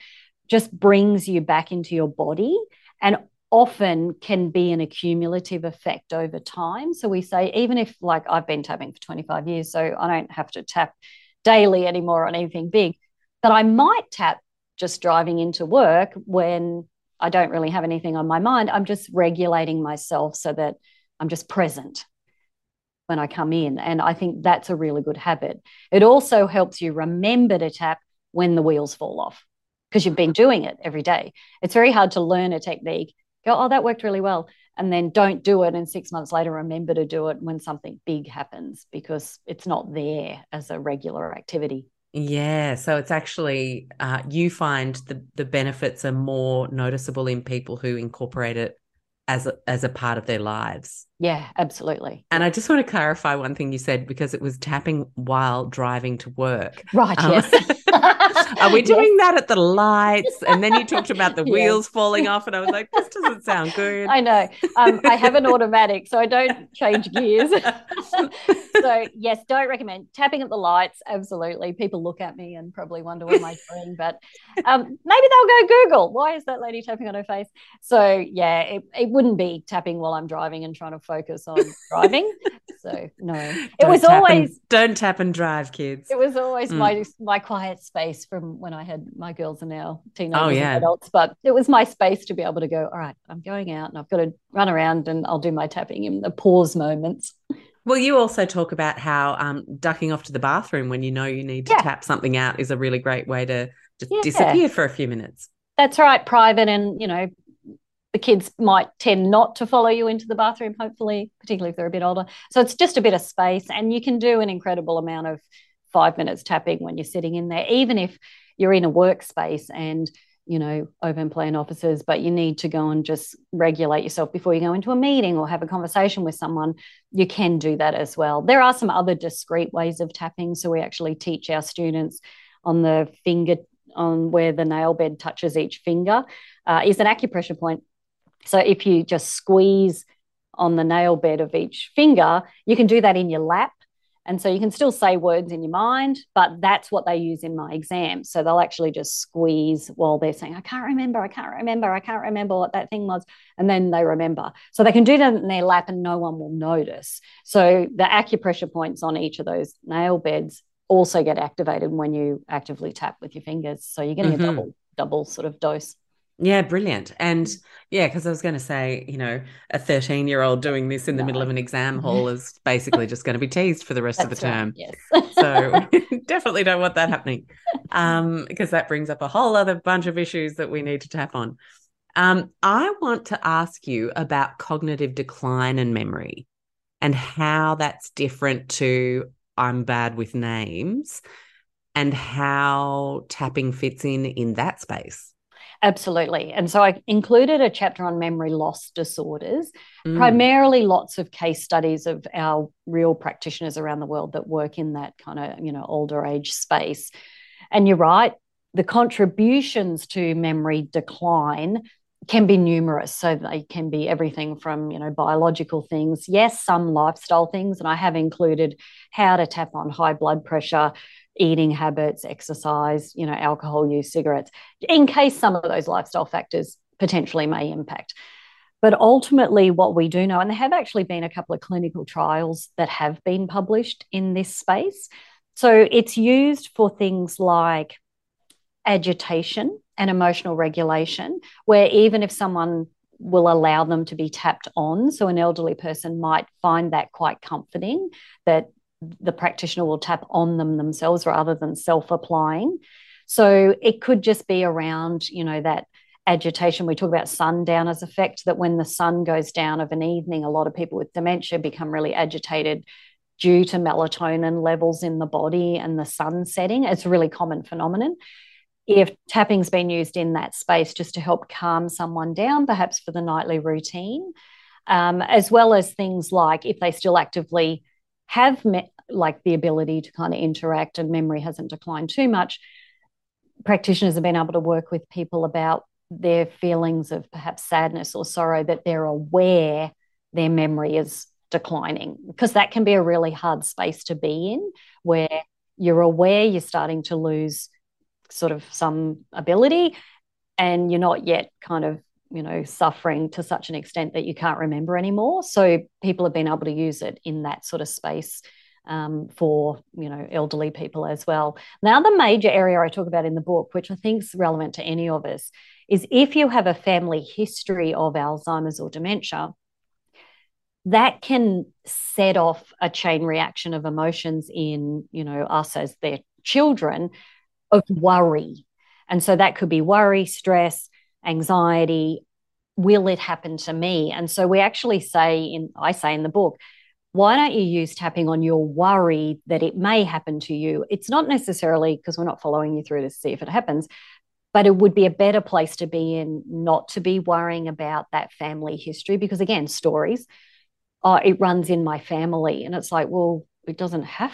just brings you back into your body and often can be an accumulative effect over time. So we say, even if, like, I've been tapping for 25 years, so I don't have to tap daily anymore on anything big, but I might tap just driving into work when I don't really have anything on my mind. I'm just regulating myself so that I'm just present when I come in. And I think that's a really good habit. It also helps you remember to tap when the wheels fall off because you've been doing it every day. It's very hard to learn a technique go, oh, that worked really well. And then don't do it. And six months later, remember to do it when something big happens because it's not there as a regular activity. Yeah, so it's actually uh, you find the the benefits are more noticeable in people who incorporate it as a, as a part of their lives. Yeah, absolutely. And I just want to clarify one thing you said because it was tapping while driving to work. Right. Um, yes. Are we doing yes. that at the lights? And then you talked about the wheels falling off, and I was like, this doesn't sound good. I know. Um, I have an automatic, so I don't change gears. so, yes, don't recommend tapping at the lights. Absolutely. People look at me and probably wonder what am I doing, but um, maybe they'll go Google. Why is that lady tapping on her face? So, yeah, it, it wouldn't be tapping while I'm driving and trying to focus on driving. So, no, it don't was always and, don't tap and drive, kids. It was always mm. my my quiet space from when I had my girls are now teenagers oh, yeah. and adults, but it was my space to be able to go, all right, I'm going out and I've got to run around and I'll do my tapping in the pause moments. Well, you also talk about how um, ducking off to the bathroom when you know you need to yeah. tap something out is a really great way to just yeah. disappear for a few minutes. That's right, private and you know the kids might tend not to follow you into the bathroom, hopefully, particularly if they're a bit older. So it's just a bit of space, and you can do an incredible amount of five minutes tapping when you're sitting in there, even if you're in a workspace and you know, open plan offices, but you need to go and just regulate yourself before you go into a meeting or have a conversation with someone, you can do that as well. There are some other discrete ways of tapping. So we actually teach our students on the finger, on where the nail bed touches each finger, uh, is an acupressure point. So if you just squeeze on the nail bed of each finger, you can do that in your lap and so you can still say words in your mind, but that's what they use in my exam. So they'll actually just squeeze while they're saying, I can't remember, I can't remember, I can't remember what that thing was. And then they remember. So they can do that in their lap and no one will notice. So the acupressure points on each of those nail beds also get activated when you actively tap with your fingers. So you're getting mm-hmm. a double, double sort of dose. Yeah, brilliant. And yeah, because I was going to say, you know, a 13 year old doing this in the no. middle of an exam hall is basically just going to be teased for the rest That's of the term. Yes. so definitely don't want that happening um, because that brings up a whole other bunch of issues that we need to tap on. Um, I want to ask you about cognitive decline and memory and how that's different to I'm bad with names and how tapping fits in in that space. Absolutely. And so I included a chapter on memory loss disorders, mm. primarily lots of case studies of our real practitioners around the world that work in that kind of, you know, older age space. And you're right, the contributions to memory decline can be numerous. So they can be everything from, you know, biological things, yes, some lifestyle things. And I have included how to tap on high blood pressure, eating habits, exercise, you know, alcohol use, cigarettes, in case some of those lifestyle factors potentially may impact. But ultimately, what we do know, and there have actually been a couple of clinical trials that have been published in this space. So it's used for things like agitation and emotional regulation, where even if someone will allow them to be tapped on, so an elderly person might find that quite comforting that the practitioner will tap on them themselves rather than self applying. So it could just be around, you know, that agitation. We talk about sundowners effect, that when the sun goes down of an evening, a lot of people with dementia become really agitated due to melatonin levels in the body and the sun setting. It's a really common phenomenon. If tapping's been used in that space just to help calm someone down, perhaps for the nightly routine, um, as well as things like if they still actively have met, like the ability to kind of interact and memory hasn't declined too much, practitioners have been able to work with people about their feelings of perhaps sadness or sorrow that they're aware their memory is declining. Because that can be a really hard space to be in where you're aware you're starting to lose sort of some ability and you're not yet kind of you know suffering to such an extent that you can't remember anymore. So people have been able to use it in that sort of space um, for you know elderly people as well. Now the major area i talk about in the book which i think is relevant to any of us is if you have a family history of alzheimer's or dementia that can set off a chain reaction of emotions in you know us as their children of worry. And so that could be worry stress anxiety will it happen to me? And so we actually say in i say in the book why don't you use tapping on your worry that it may happen to you? It's not necessarily because we're not following you through to see if it happens but it would be a better place to be in not to be worrying about that family history because again stories oh it runs in my family and it's like well it doesn't have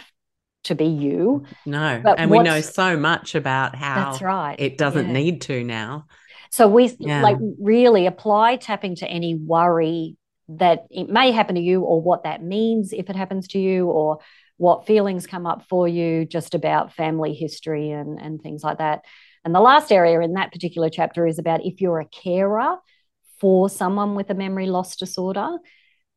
to be you. No but and we know so much about how that's right. it doesn't yeah. need to now so we yeah. like really apply tapping to any worry that it may happen to you or what that means if it happens to you or what feelings come up for you just about family history and, and things like that. And the last area in that particular chapter is about if you're a carer for someone with a memory loss disorder,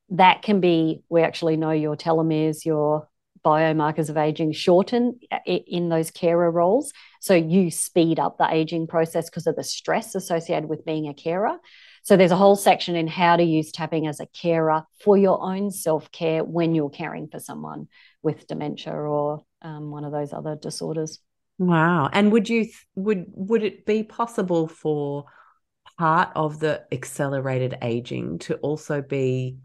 that can be, we actually know your telomeres, your biomarkers of aging shorten in those carer roles. So you speed up the aging process because of the stress associated with being a carer. So there's a whole section in how to use tapping as a carer for your own self care when you're caring for someone with dementia or um, one of those other disorders. Wow! And would you would would it be possible for part of the accelerated aging to also be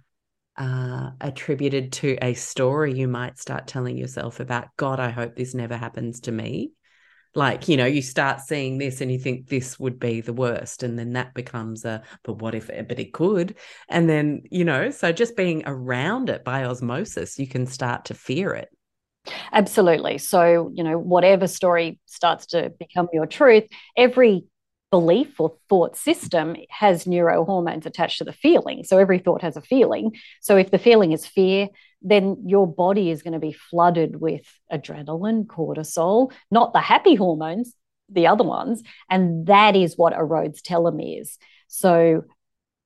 uh, attributed to a story you might start telling yourself about God, I hope this never happens to me. like you know you start seeing this and you think this would be the worst and then that becomes a but what if but it could? And then you know so just being around it by osmosis you can start to fear it. Absolutely. So you know whatever story starts to become your truth every belief or thought system has neurohormones attached to the feeling so every thought has a feeling so if the feeling is fear then your body is going to be flooded with adrenaline, cortisol, not the happy hormones, the other ones. And that is what erodes telomeres. So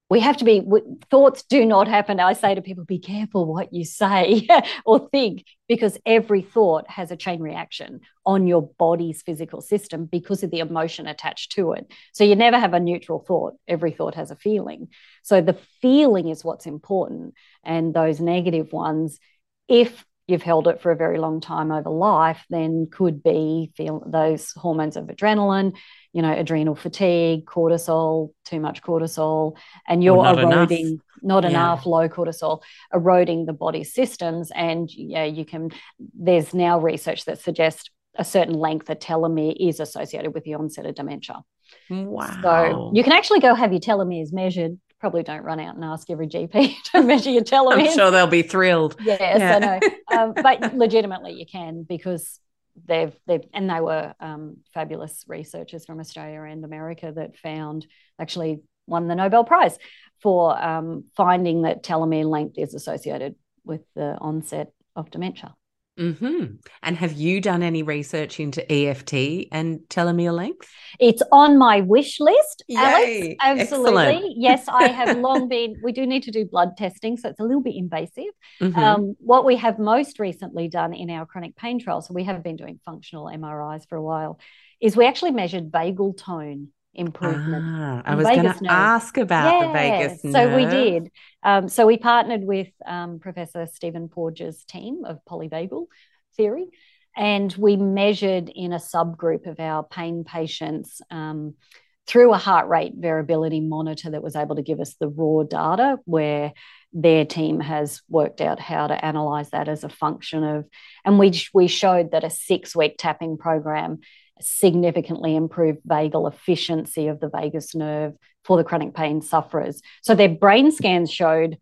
we have to be thoughts do not happen. I say to people be careful what you say or think because every thought has a chain reaction on your body's physical system because of the emotion attached to it. So you never have a neutral thought. Every thought has a feeling. So the feeling is what's important. And those negative ones if you've held it for a very long time over life then could be feel those hormones of adrenaline you know, adrenal fatigue, cortisol, too much cortisol, and you're not eroding enough. not yeah. enough low cortisol, eroding the body systems. And yeah, you can, there's now research that suggests a certain length of telomere is associated with the onset of dementia. Wow. So you can actually go have your telomeres measured. Probably don't run out and ask every GP to measure your telomeres. I'm sure they'll be thrilled. Yes, yeah. I know. Um, but legitimately, you can because they've they've and they were um, fabulous researchers from Australia and America that found actually won the Nobel Prize for um, finding that telomere length is associated with the onset of dementia. Mm-hmm. And have you done any research into EFT and telomere length? It's on my wish list, Yay. Alex. Absolutely. yes, I have long been. We do need to do blood testing, so it's a little bit invasive. Mm-hmm. Um, what we have most recently done in our chronic pain trial, so we have been doing functional MRIs for a while, is we actually measured vagal tone improvement. Ah, I was going to ask about yeah, the vagus nerve. So we did. Um, so we partnered with um, Professor Stephen Porges' team of polyvagal theory, and we measured in a subgroup of our pain patients um, through a heart rate variability monitor that was able to give us the raw data where their team has worked out how to analyze that as a function of and we we showed that a 6 week tapping program significantly improved vagal efficiency of the vagus nerve for the chronic pain sufferers. So their brain scans showed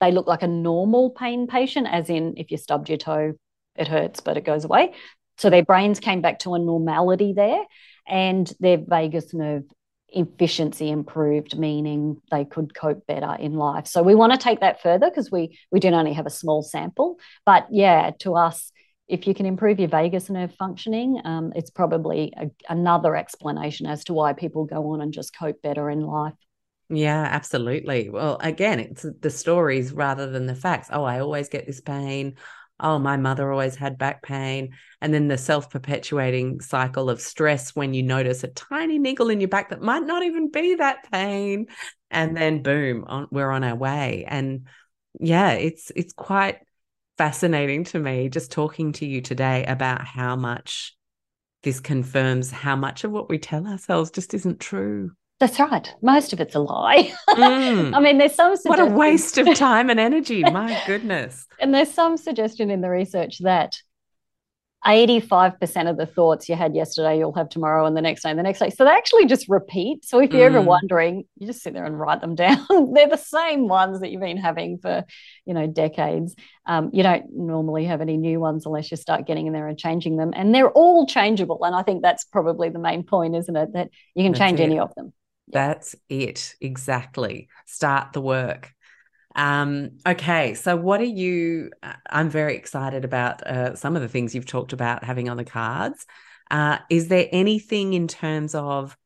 they look like a normal pain patient, as in if you stubbed your toe, it hurts, but it goes away. So their brains came back to a normality there, and their vagus nerve efficiency improved, meaning they could cope better in life. So we want to take that further because we we did only have a small sample. But yeah, to us, if you can improve your vagus nerve functioning, um, it's probably a, another explanation as to why people go on and just cope better in life. Yeah, absolutely. Well, again, it's the stories rather than the facts. Oh, I always get this pain. Oh, my mother always had back pain. And then the self perpetuating cycle of stress when you notice a tiny niggle in your back that might not even be that pain. And then boom, on, we're on our way. And yeah, it's it's quite fascinating to me just talking to you today about how much this confirms how much of what we tell ourselves just isn't true. That's right. Most of it's a lie. Mm. I mean, there's some What a waste of time and energy. My goodness. And there's some suggestion in the research that 85% of the thoughts you had yesterday, you'll have tomorrow and the next day and the next day. So they actually just repeat. So if you're mm. ever wondering, you just sit there and write them down. They're the same ones that you've been having for, you know, decades. Um, you don't normally have any new ones unless you start getting in there and changing them. And they're all changeable. And I think that's probably the main point, isn't it? That you can that's change it. any of them. That's it. Exactly. Start the work. Um, okay, so what are you? Uh, I'm very excited about uh, some of the things you've talked about having on the cards. Uh, is there anything in terms of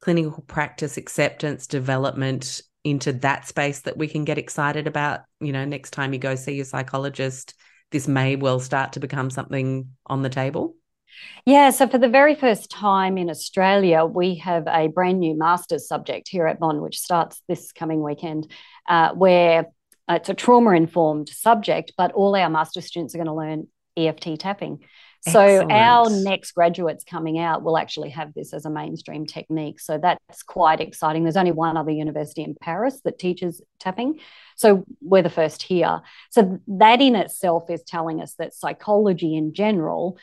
clinical practice acceptance development into that space that we can get excited about? You know, next time you go see your psychologist, this may well start to become something on the table. Yeah, so for the very first time in Australia, we have a brand new master's subject here at Bond, which starts this coming weekend, uh, where it's a trauma informed subject, but all our master students are going to learn EFT tapping. So Excellent. our next graduates coming out will actually have this as a mainstream technique. So that's quite exciting. There's only one other university in Paris that teaches tapping. So we're the first here. So that in itself is telling us that psychology in general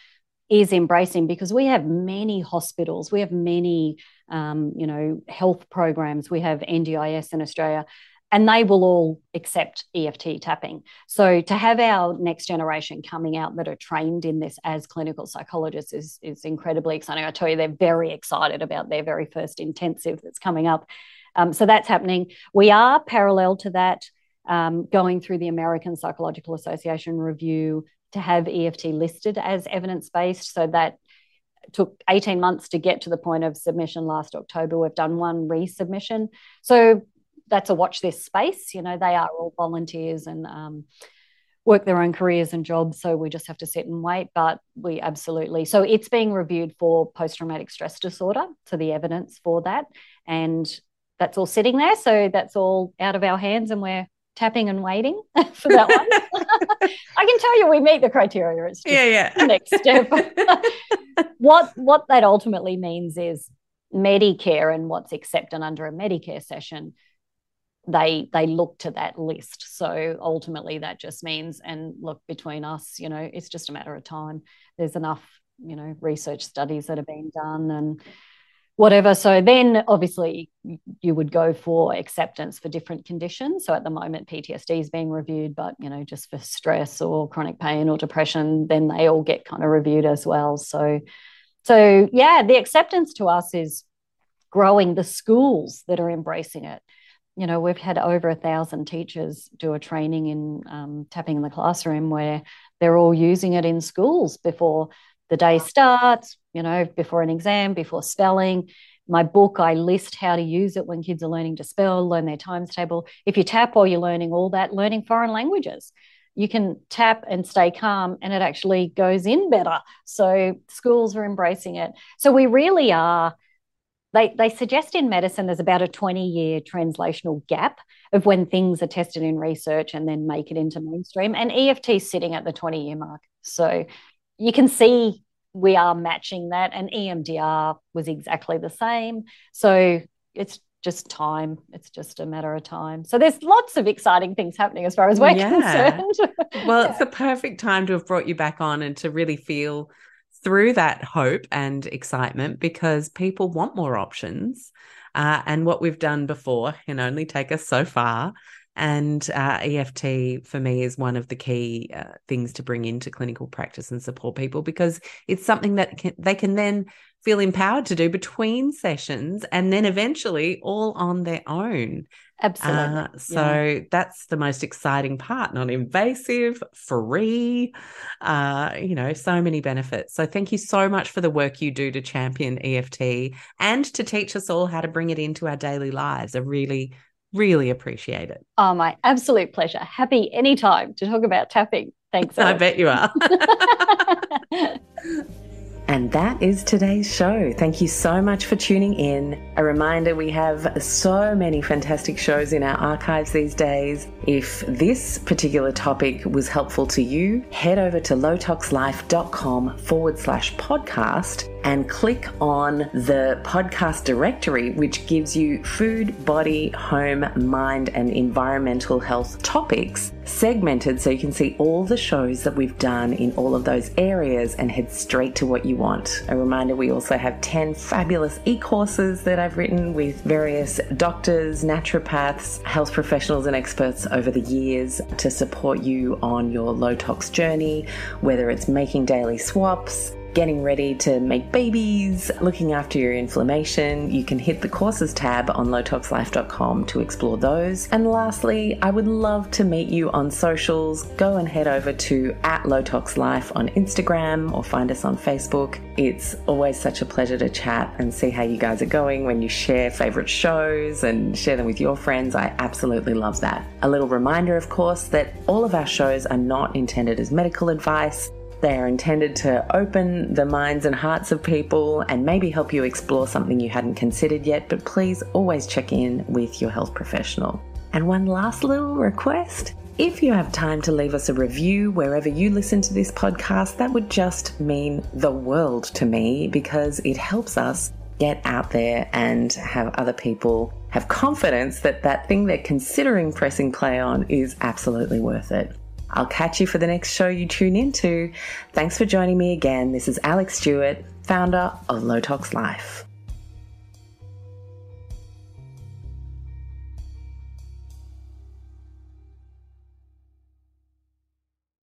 is embracing because we have many hospitals, we have many, um, you know, health programs, we have NDIS in Australia, and they will all accept EFT tapping. So to have our next generation coming out that are trained in this as clinical psychologists is, is incredibly exciting. I tell you, they're very excited about their very first intensive that's coming up. Um, so that's happening. We are parallel to that. Um, going through the American Psychological Association review to have EFT listed as evidence based. So that took 18 months to get to the point of submission last October. We've done one resubmission. So that's a watch this space. You know, they are all volunteers and um, work their own careers and jobs. So we just have to sit and wait. But we absolutely, so it's being reviewed for post traumatic stress disorder. So the evidence for that. And that's all sitting there. So that's all out of our hands and we're tapping and waiting for that one. I can tell you we meet the criteria. It's yeah, yeah. next step. what what that ultimately means is Medicare and what's accepted under a Medicare session. They they look to that list. So ultimately that just means and look between us, you know, it's just a matter of time. There's enough, you know, research studies that are being done and whatever. So then obviously you would go for acceptance for different conditions. So at the moment, PTSD is being reviewed, but you know, just for stress or chronic pain or depression, then they all get kind of reviewed as well. So so yeah, the acceptance to us is growing the schools that are embracing it. You know, we've had over a thousand teachers do a training in um, tapping in the classroom where they're all using it in schools before the day starts, you know, before an exam, before spelling. My book, I list how to use it when kids are learning to spell, learn their times table. If you tap while you're learning all that, learning foreign languages, you can tap and stay calm and it actually goes in better. So schools are embracing it. So we really are. They, they suggest in medicine there's about a 20 year translational gap of when things are tested in research and then make it into mainstream. And EFT is sitting at the 20 year mark. So you can see we are matching that, and EMDR was exactly the same. So it's just time. It's just a matter of time. So there's lots of exciting things happening as far as we're yeah. concerned. well, it's the perfect time to have brought you back on and to really feel through that hope and excitement because people want more options. Uh, and what we've done before can only take us so far. And uh, EFT for me is one of the key uh, things to bring into clinical practice and support people because it's something that can, they can then feel empowered to do between sessions and then eventually all on their own. Absolutely. Uh, so yeah. that's the most exciting part, non invasive, free, uh, you know, so many benefits. So thank you so much for the work you do to champion EFT and to teach us all how to bring it into our daily lives. I really, Really appreciate it. Oh, my absolute pleasure. Happy anytime to talk about tapping. Thanks. I bet you are. And that is today's show. Thank you so much for tuning in. A reminder we have so many fantastic shows in our archives these days. If this particular topic was helpful to you, head over to lowtoxlife.com forward slash podcast and click on the podcast directory, which gives you food, body, home, mind, and environmental health topics segmented so you can see all the shows that we've done in all of those areas and head straight to what you want. A reminder we also have 10 fabulous e courses that I've written with various doctors, naturopaths, health professionals, and experts over the years to support you on your low tox journey, whether it's making daily swaps getting ready to make babies, looking after your inflammation, you can hit the courses tab on lowtoxlife.com to explore those. And lastly, I would love to meet you on socials. Go and head over to at lowtoxlife on Instagram or find us on Facebook. It's always such a pleasure to chat and see how you guys are going when you share favorite shows and share them with your friends. I absolutely love that. A little reminder, of course, that all of our shows are not intended as medical advice. They are intended to open the minds and hearts of people and maybe help you explore something you hadn't considered yet, but please always check in with your health professional. And one last little request. If you have time to leave us a review wherever you listen to this podcast, that would just mean the world to me because it helps us get out there and have other people have confidence that that thing they're considering pressing play on is absolutely worth it. I'll catch you for the next show you tune into. Thanks for joining me again. This is Alexx Stuart, founder of Low Tox Life.